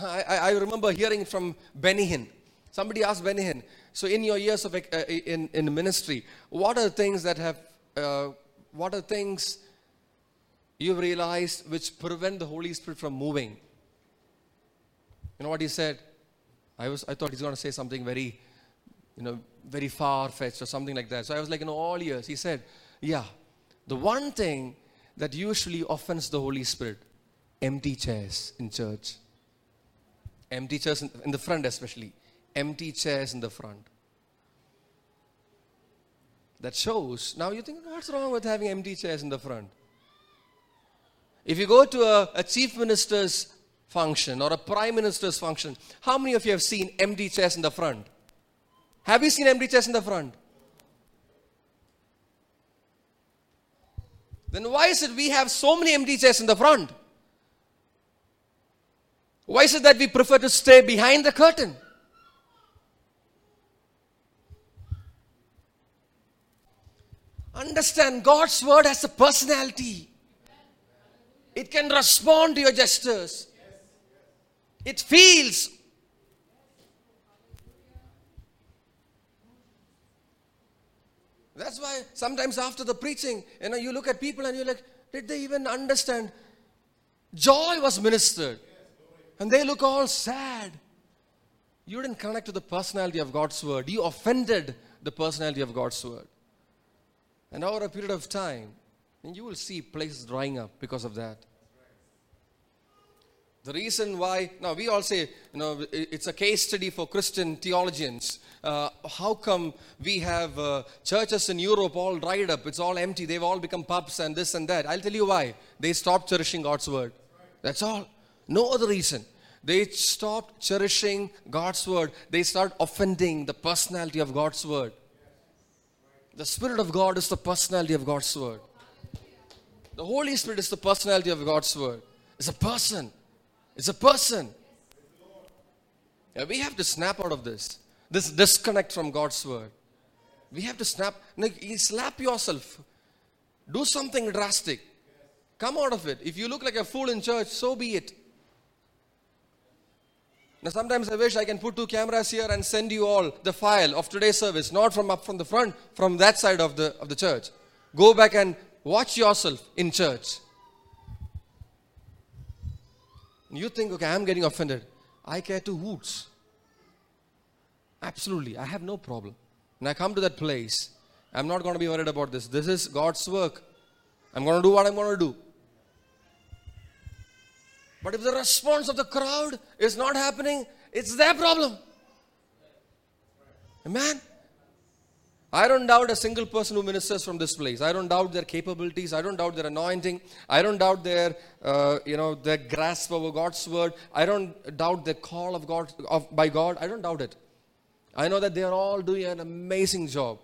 I, I, I remember hearing from Benny Hinn. Somebody asked Benny Hinn, so in your years of uh, in, in ministry, what are things that have, uh, what are things you've realized which prevent the Holy Spirit from moving? You know what he said? I was I thought he's going to say something very, you know, very far fetched or something like that. So I was like, you know, all years. He said, yeah, the one thing that usually offends the Holy Spirit, empty chairs in church. Empty chairs in, in the front, especially. Empty chairs in the front. That shows. Now you think, what's wrong with having empty chairs in the front? If you go to a, a chief minister's function or a prime minister's function, how many of you have seen empty chairs in the front? Have you seen empty chairs in the front? Then why is it we have so many empty chairs in the front? Why is it that we prefer to stay behind the curtain? Understand God's word has a personality. It can respond to your gestures. It feels That's why sometimes after the preaching, you know, you look at people and you're like, did they even understand? Joy was ministered. And they look all sad. You didn't connect to the personality of God's word. You offended the personality of God's word. And over a period of time, you will see places drying up because of that. The reason why, now we all say, you know, it's a case study for Christian theologians. Uh, how come we have uh, churches in Europe all dried up? It's all empty. They've all become pubs and this and that. I'll tell you why. They stopped cherishing God's word. That's all. No other reason. They stopped cherishing God's word. They start offending the personality of God's word. The Spirit of God is the personality of God's word. The Holy Spirit is the personality of God's word. It's a person. It's a person. Yeah, we have to snap out of this. This disconnect from God's word. We have to snap. You slap yourself. Do something drastic. Come out of it. If you look like a fool in church, so be it. Now, sometimes I wish I can put two cameras here and send you all the file of today's service, not from up from the front, from that side of the, of the church. Go back and watch yourself in church. You think, okay, I'm getting offended. I care two hoots. Absolutely. I have no problem. When I come to that place, I'm not going to be worried about this. This is God's work. I'm going to do what I'm going to do. But if the response of the crowd is not happening, it's their problem. Amen. I don't doubt a single person who ministers from this place. I don't doubt their capabilities. I don't doubt their anointing. I don't doubt their, uh, you know, their grasp of God's word. I don't doubt the call of God of, by God. I don't doubt it. I know that they are all doing an amazing job,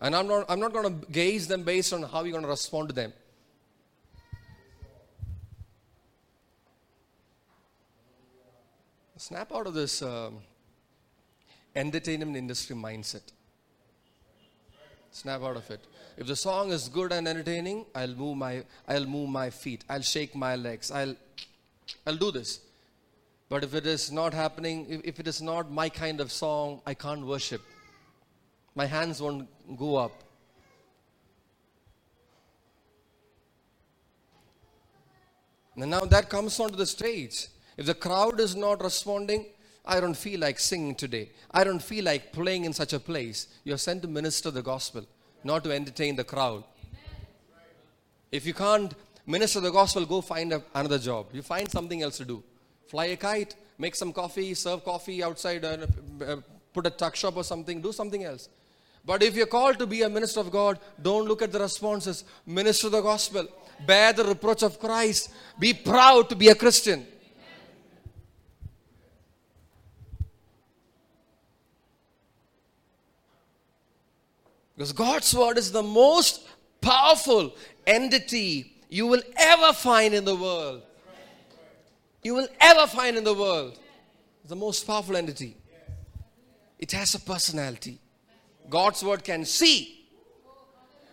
and I'm not. I'm not going to gauge them based on how you're going to respond to them. Snap out of this um, entertainment industry mindset snap out of it. If the song is good and entertaining, I'll move my I'll move my feet. I'll shake my legs. I'll I'll do this. But if it is not happening, if, if it is not my kind of song, I can't worship. My hands won't go up. And now that comes onto the stage. If the crowd is not responding, I don't feel like singing today. I don't feel like playing in such a place. You're sent to minister the gospel, not to entertain the crowd. If you can't minister the gospel, go find a, another job. You find something else to do. Fly a kite, make some coffee, serve coffee outside, uh, uh, put a tuck shop or something, do something else. But if you're called to be a minister of God, don't look at the responses. Minister the gospel. Bear the reproach of Christ. Be proud to be a Christian. Because God's word is the most powerful entity you will ever find in the world. You will ever find in the world. The most powerful entity. It has a personality. God's word can see.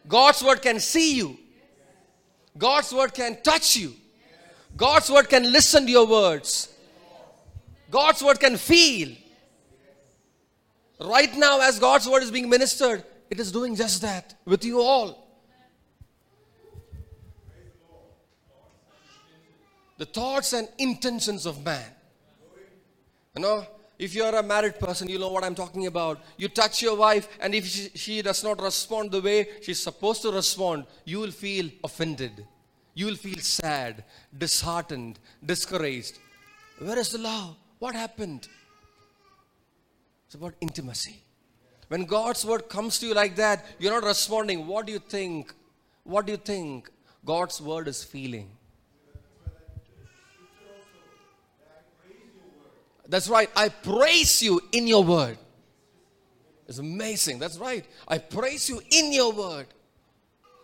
God's word can see you. God's word can touch you. God's word can listen to your words. God's word can feel. Right now, as God's word is being ministered, it is doing just that with you all. The thoughts and intentions of man. You know, if you're a married person, you know what I'm talking about. You touch your wife, and if she, she, does not respond the way she's supposed to respond, you will feel offended. You will feel sad, disheartened, discouraged. Where is the love? What happened? It's about intimacy. When God's word comes to you like that, you're not responding. What do you think? What do you think? God's word is feeling. That's right. I praise you in your word. It's amazing. That's right. I praise you in your word.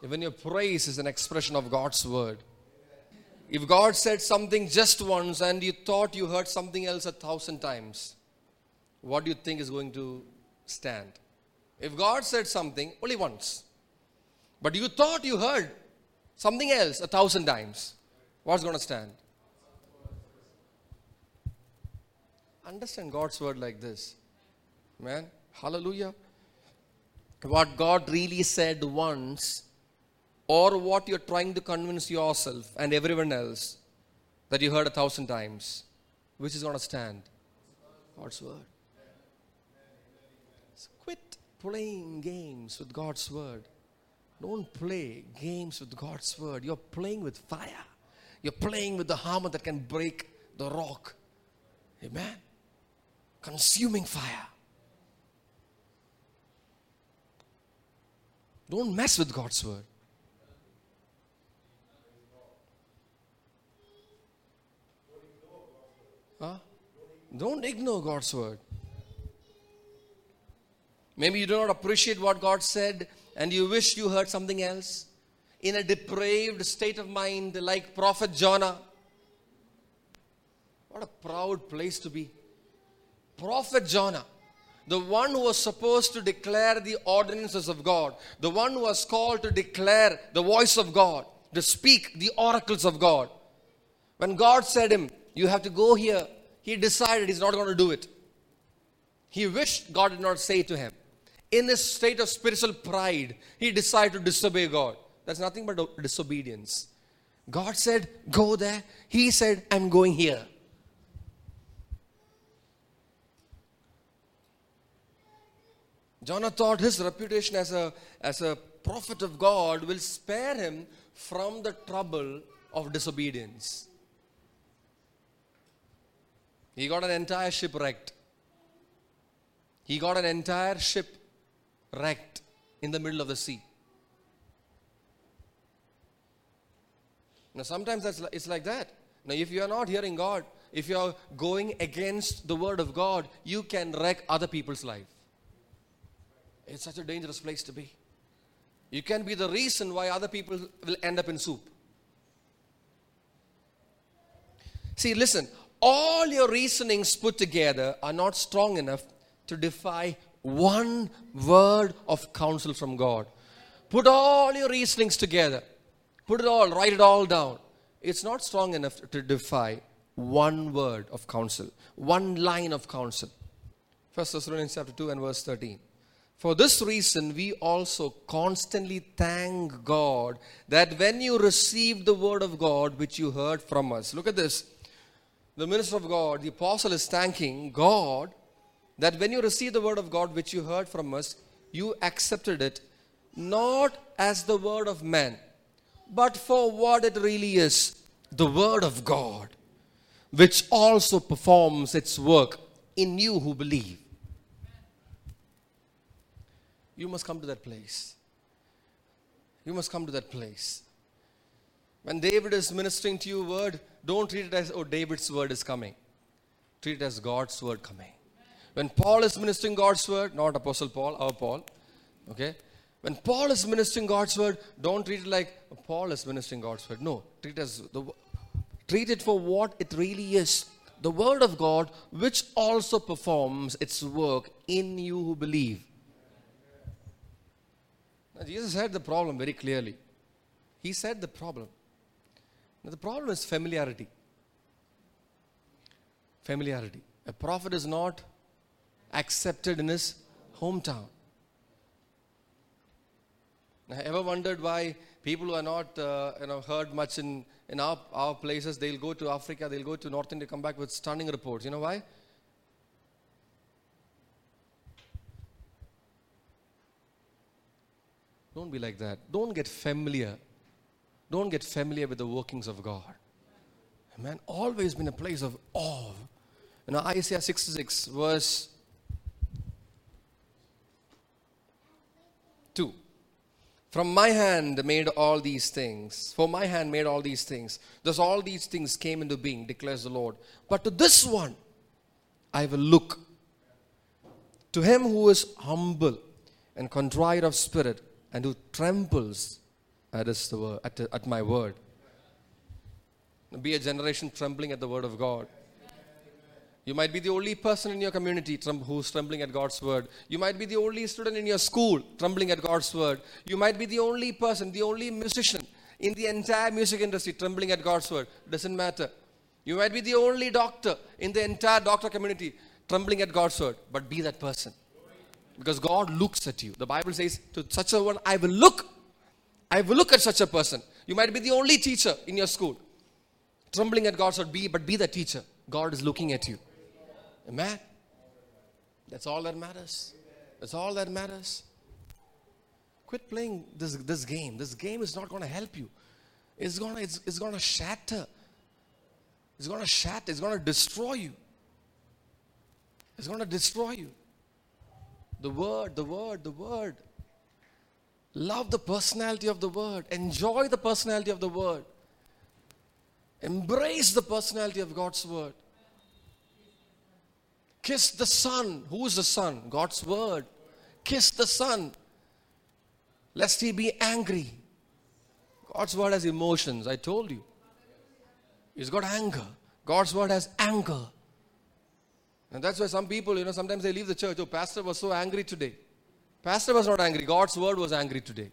Even your praise is an expression of God's word. If God said something just once and you thought you heard something else a thousand times, what do you think is going to stand? If God said something only once, but you thought you heard something else a thousand times, what's going to stand? Understand God's word like this. Man, hallelujah. What God really said once, or what you're trying to convince yourself and everyone else that you heard a thousand times, which is going to stand? God's word. So quit playing games with God's word. Don't play games with God's word. You're playing with fire. You're playing with the hammer that can break the rock. Amen consuming fire. Don't mess with God's word. Huh? Don't ignore God's word. Maybe you do not appreciate what God said and you wish you heard something else. In a depraved state of mind, like Prophet Jonah. What a proud place to be. Prophet Jonah, the one who was supposed to declare the ordinances of God, the one who was called to declare the voice of God, to speak the oracles of God. When God said him, You have to go here, he decided he's not going to do it. He wished God did not say to him. In this state of spiritual pride, he decided to disobey God. That's nothing but disobedience. God said, Go there. He said, I'm going here. Jonah thought his reputation as a, as a prophet of God will spare him from the trouble of disobedience. He got an entire ship wrecked. He got an entire ship wrecked in the middle of the sea. Now, sometimes that's, it's like that. Now, if you are not hearing God, if you are going against the word of God, you can wreck other people's life. It's such a dangerous place to be. You can be the reason why other people will end up in soup. See, listen, all your reasonings put together are not strong enough to defy one word of counsel from God. Put all your reasonings together, put it all, write it all down. It's not strong enough to defy one word of counsel, one line of counsel. First Thessalonians chapter 2 and verse 13. For this reason, we also constantly thank God that when you received the word of God which you heard from us, look at this. The minister of God, the apostle, is thanking God that when you receive the word of God which you heard from us, you accepted it not as the word of man, but for what it really is the word of God, which also performs its work in you who believe. You must come to that place. You must come to that place. When David is ministering to you word, don't treat it as, oh, David's word is coming. Treat it as God's word coming. When Paul is ministering God's word, not Apostle Paul, our Paul, okay? When Paul is ministering God's word, don't treat it like Paul is ministering God's word. No, treat it as the treat it for what it really is. The word of God, which also performs its work in you who believe. Now, Jesus had the problem very clearly. He said the problem. Now, the problem is familiarity. Familiarity. A prophet is not accepted in his hometown. Now, ever wondered why people who are not uh, you know, heard much in, in our, our places, they'll go to Africa, they'll go to North India, come back with stunning reports. You know why? Don't be like that. Don't get familiar. Don't get familiar with the workings of God. Man, always been a place of awe. You know, Isaiah 66, verse 2. From my hand made all these things. For my hand made all these things. Thus all these things came into being, declares the Lord. But to this one I will look. To him who is humble and contrite of spirit and who trembles at, his, at, at my word. Be a generation trembling at the word of God. You might be the only person in your community who's trembling at God's word. You might be the only student in your school trembling at God's word. You might be the only person, the only musician in the entire music industry trembling at God's word. Doesn't matter. You might be the only doctor in the entire doctor community trembling at God's word. But be that person. Because God looks at you. The Bible says, To such a one I will look. I will look at such a person. You might be the only teacher in your school trembling at God's word. Be, but be the teacher. God is looking at you. Amen. That's all that matters. That's all that matters. Quit playing this, this game. This game is not going to help you. It's going to it's, it's going to shatter. It's going to shatter. It's going to destroy you. It's going to destroy you. The word, the word, the word. Love the personality of the word. Enjoy the personality of the word. Embrace the personality of God's word. Kiss the Son. Who is the Son? God's Word. Kiss the Son. Lest he be angry. God's Word has emotions, I told you. He's got anger. God's Word has anger. And that's why some people, you know, sometimes they leave the church. Oh, Pastor was so angry today. Pastor was not angry. God's Word was angry today.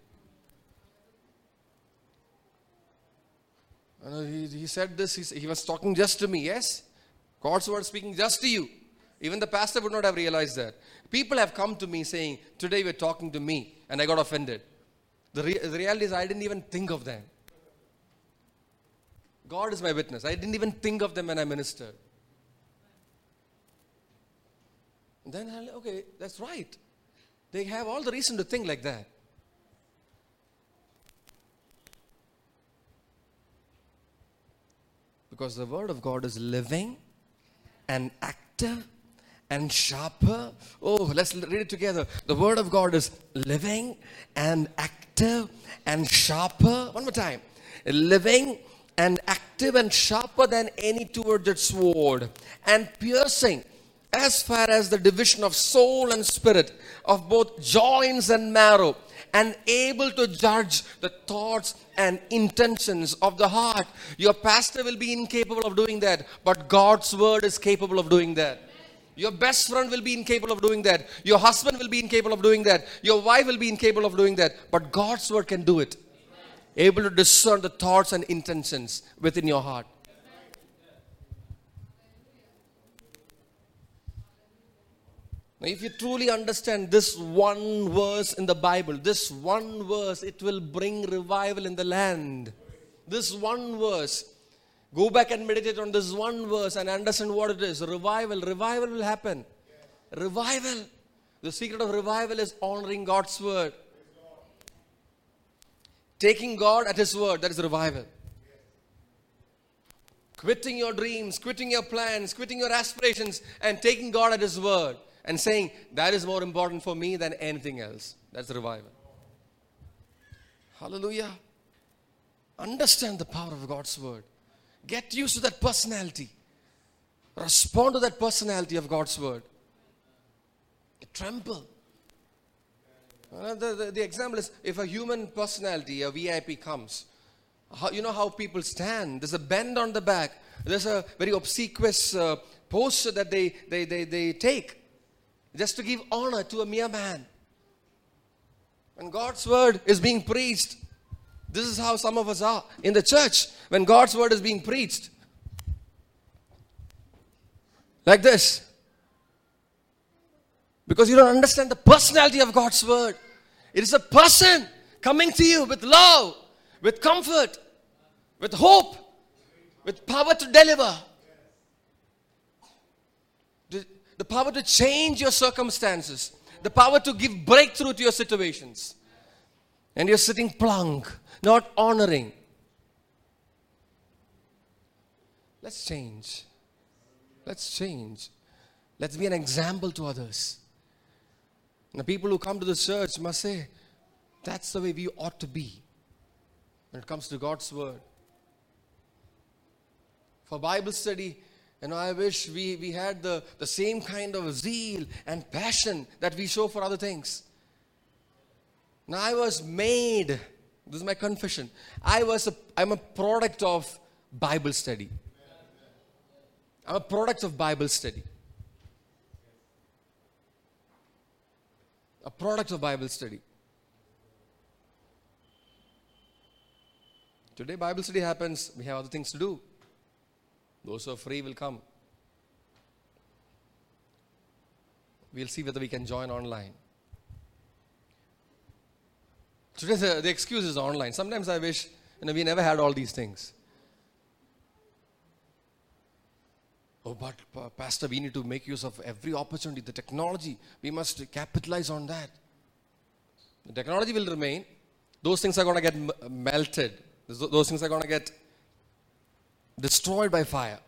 He, he said this, he, he was talking just to me. Yes? God's Word speaking just to you. Even the pastor would not have realized that. People have come to me saying, Today you're talking to me, and I got offended. The, re- the reality is, I didn't even think of them. God is my witness. I didn't even think of them when I ministered. then I'll, okay, that's right. They have all the reason to think like that. Because the Word of God is living and active and sharper. Oh, let's read it together. The Word of God is living and active and sharper. One more time. Living and active and sharper than any two-edged sword and piercing as far as the division of soul and spirit of both joints and marrow and able to judge the thoughts and intentions of the heart your pastor will be incapable of doing that but god's word is capable of doing that your best friend will be incapable of doing that. Your husband will be incapable of doing that. Your wife will be incapable of doing that. But God's word can do it. Able to discern the thoughts and intentions within your heart. Now, if you truly understand this one verse in the Bible, this one verse, it will bring revival in the land. This one verse Go back and meditate on this one verse and understand what it is. Revival. Revival will happen. Revival. The secret of revival is honoring God's word. Taking God at His word. That is revival. Quitting your dreams, quitting your plans, quitting your aspirations, and taking God at His word and saying, That is more important for me than anything else. That's revival. Hallelujah. Understand the power of God's word. Get used to that personality. Respond to that personality of God's word. Tremble. Uh, the, the, the example is if a human personality, a VIP comes, how, you know how people stand. There's a bend on the back. There's a very obsequious uh, posture that they, they, they, they take just to give honor to a mere man. When God's word is being preached, this is how some of us are in the church. When God's word is being preached, like this. Because you don't understand the personality of God's word. It is a person coming to you with love, with comfort, with hope, with power to deliver. The, power to change your circumstances, the power to give breakthrough to your situations. And you're sitting plunk, not honoring. Let's change. Let's change. Let's be an example to others. And the people who come to the church must say, that's the way we ought to be when it comes to God's word. For Bible study, you know, I wish we, we had the, the same kind of zeal and passion that we show for other things. Now I was made, this is my confession. I was a, I'm a product of Bible study. I'm a product of Bible study. A product of Bible study. Today, Bible study happens, we have other things to do. Those who are free will come. We'll see whether we can join online. Today, the, excuse is online. Sometimes I wish you know, we never had all these things. Oh, but Pastor, we need to make use of every opportunity, the technology. We must capitalize on that. The technology will remain. Those things are going to get m- melted. Those things are going to get destroyed by fire.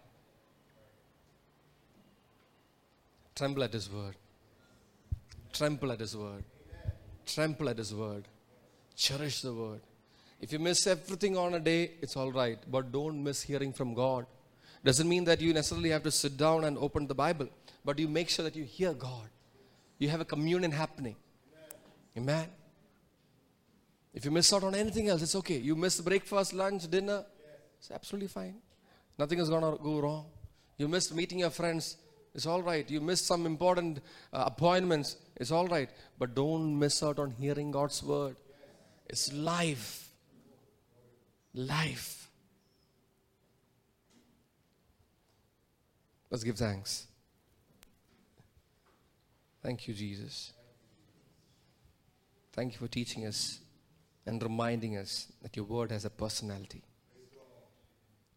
Tremble at His word. Tremble at His word. Tremble at His word. Cherish the word. If you miss everything on a day, it's all right. But don't miss hearing from God. Doesn't mean that you necessarily have to sit down and open the Bible, but you make sure that you hear God. You have a communion happening. Amen. If you miss out on anything else, it's okay. You miss breakfast, lunch, dinner, it's absolutely fine. Nothing is going to go wrong. You missed meeting your friends, it's all right. You missed some important uh, appointments, it's all right. But don't miss out on hearing God's word. It's life. Life. Let's give thanks. Thank you, Jesus. Thank you for teaching us and reminding us that your word has a personality.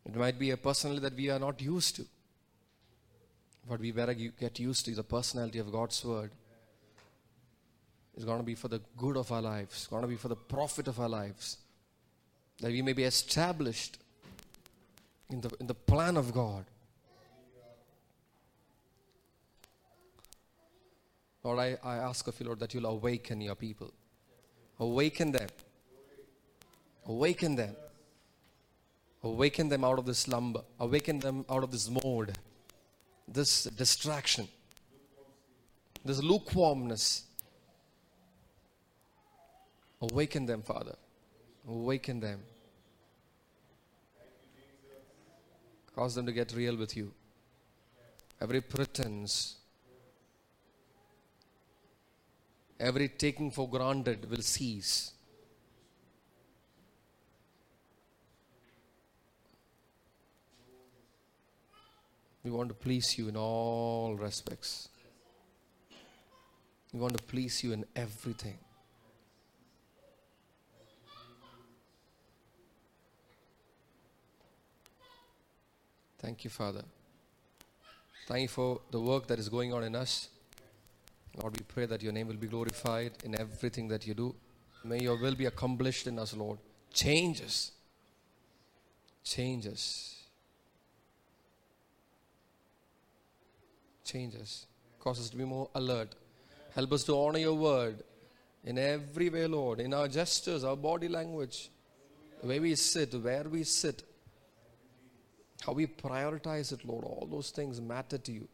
It might be a personality that we are not used to. But we better get used to the personality of God's word. It's going to be for the good of our lives, it's going to be for the profit of our lives. That we may be established in the, in the plan of God. Lord, I, I ask of you, Lord, that you'll awaken your people. Awaken them. Awaken them. Awaken them out of this slumber. Awaken them out of this mode, this distraction, this lukewarmness. Awaken them, Father. Awaken them. Cause them to get real with you. Every pretense, every taking for granted will cease. We want to please you in all respects. We want to please you in everything. Thank you, Father. Thank you for the work that is going on in us. Lord, we pray that your name will be glorified in everything that you do. May your will be accomplished in us, Lord. Change us. Change us. Change us. Cause us to be more alert. Help us to honor your word in every way, Lord. In our gestures, our body language, the way we sit, where we sit, how we prioritize it, Lord. All those things matter to you.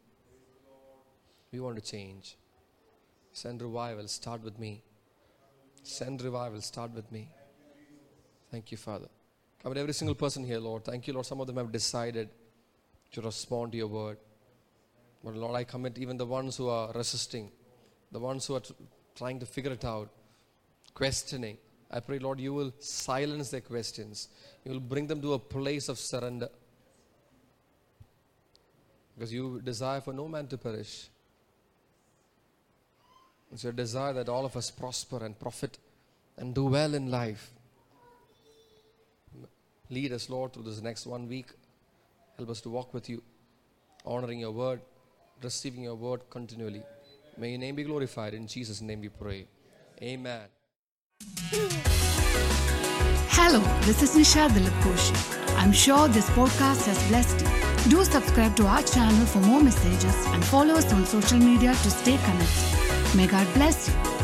We want to change. Send revival. Start with me. Send revival. Start with me. Thank you, Father. Cover every single person here, Lord. Thank you, Lord. Some of them have decided to respond to your word. But Lord, I commit even the ones who are resisting, the ones who are tr- trying to figure it out, questioning. I pray, Lord, you will silence their questions. You will bring them to a place of surrender. Because you desire for no man to perish. It's your desire that all of us prosper and profit and do well in life. Lead us, Lord, through this next one week. Help us to walk with you, honoring your word, receiving your word continually. May your name be glorified. In Jesus' name we pray. Amen. Hello, this is Nisha Dilip I'm sure this podcast has blessed you. Do subscribe to our channel for more messages and follow us on social media to stay connected. May God bless you.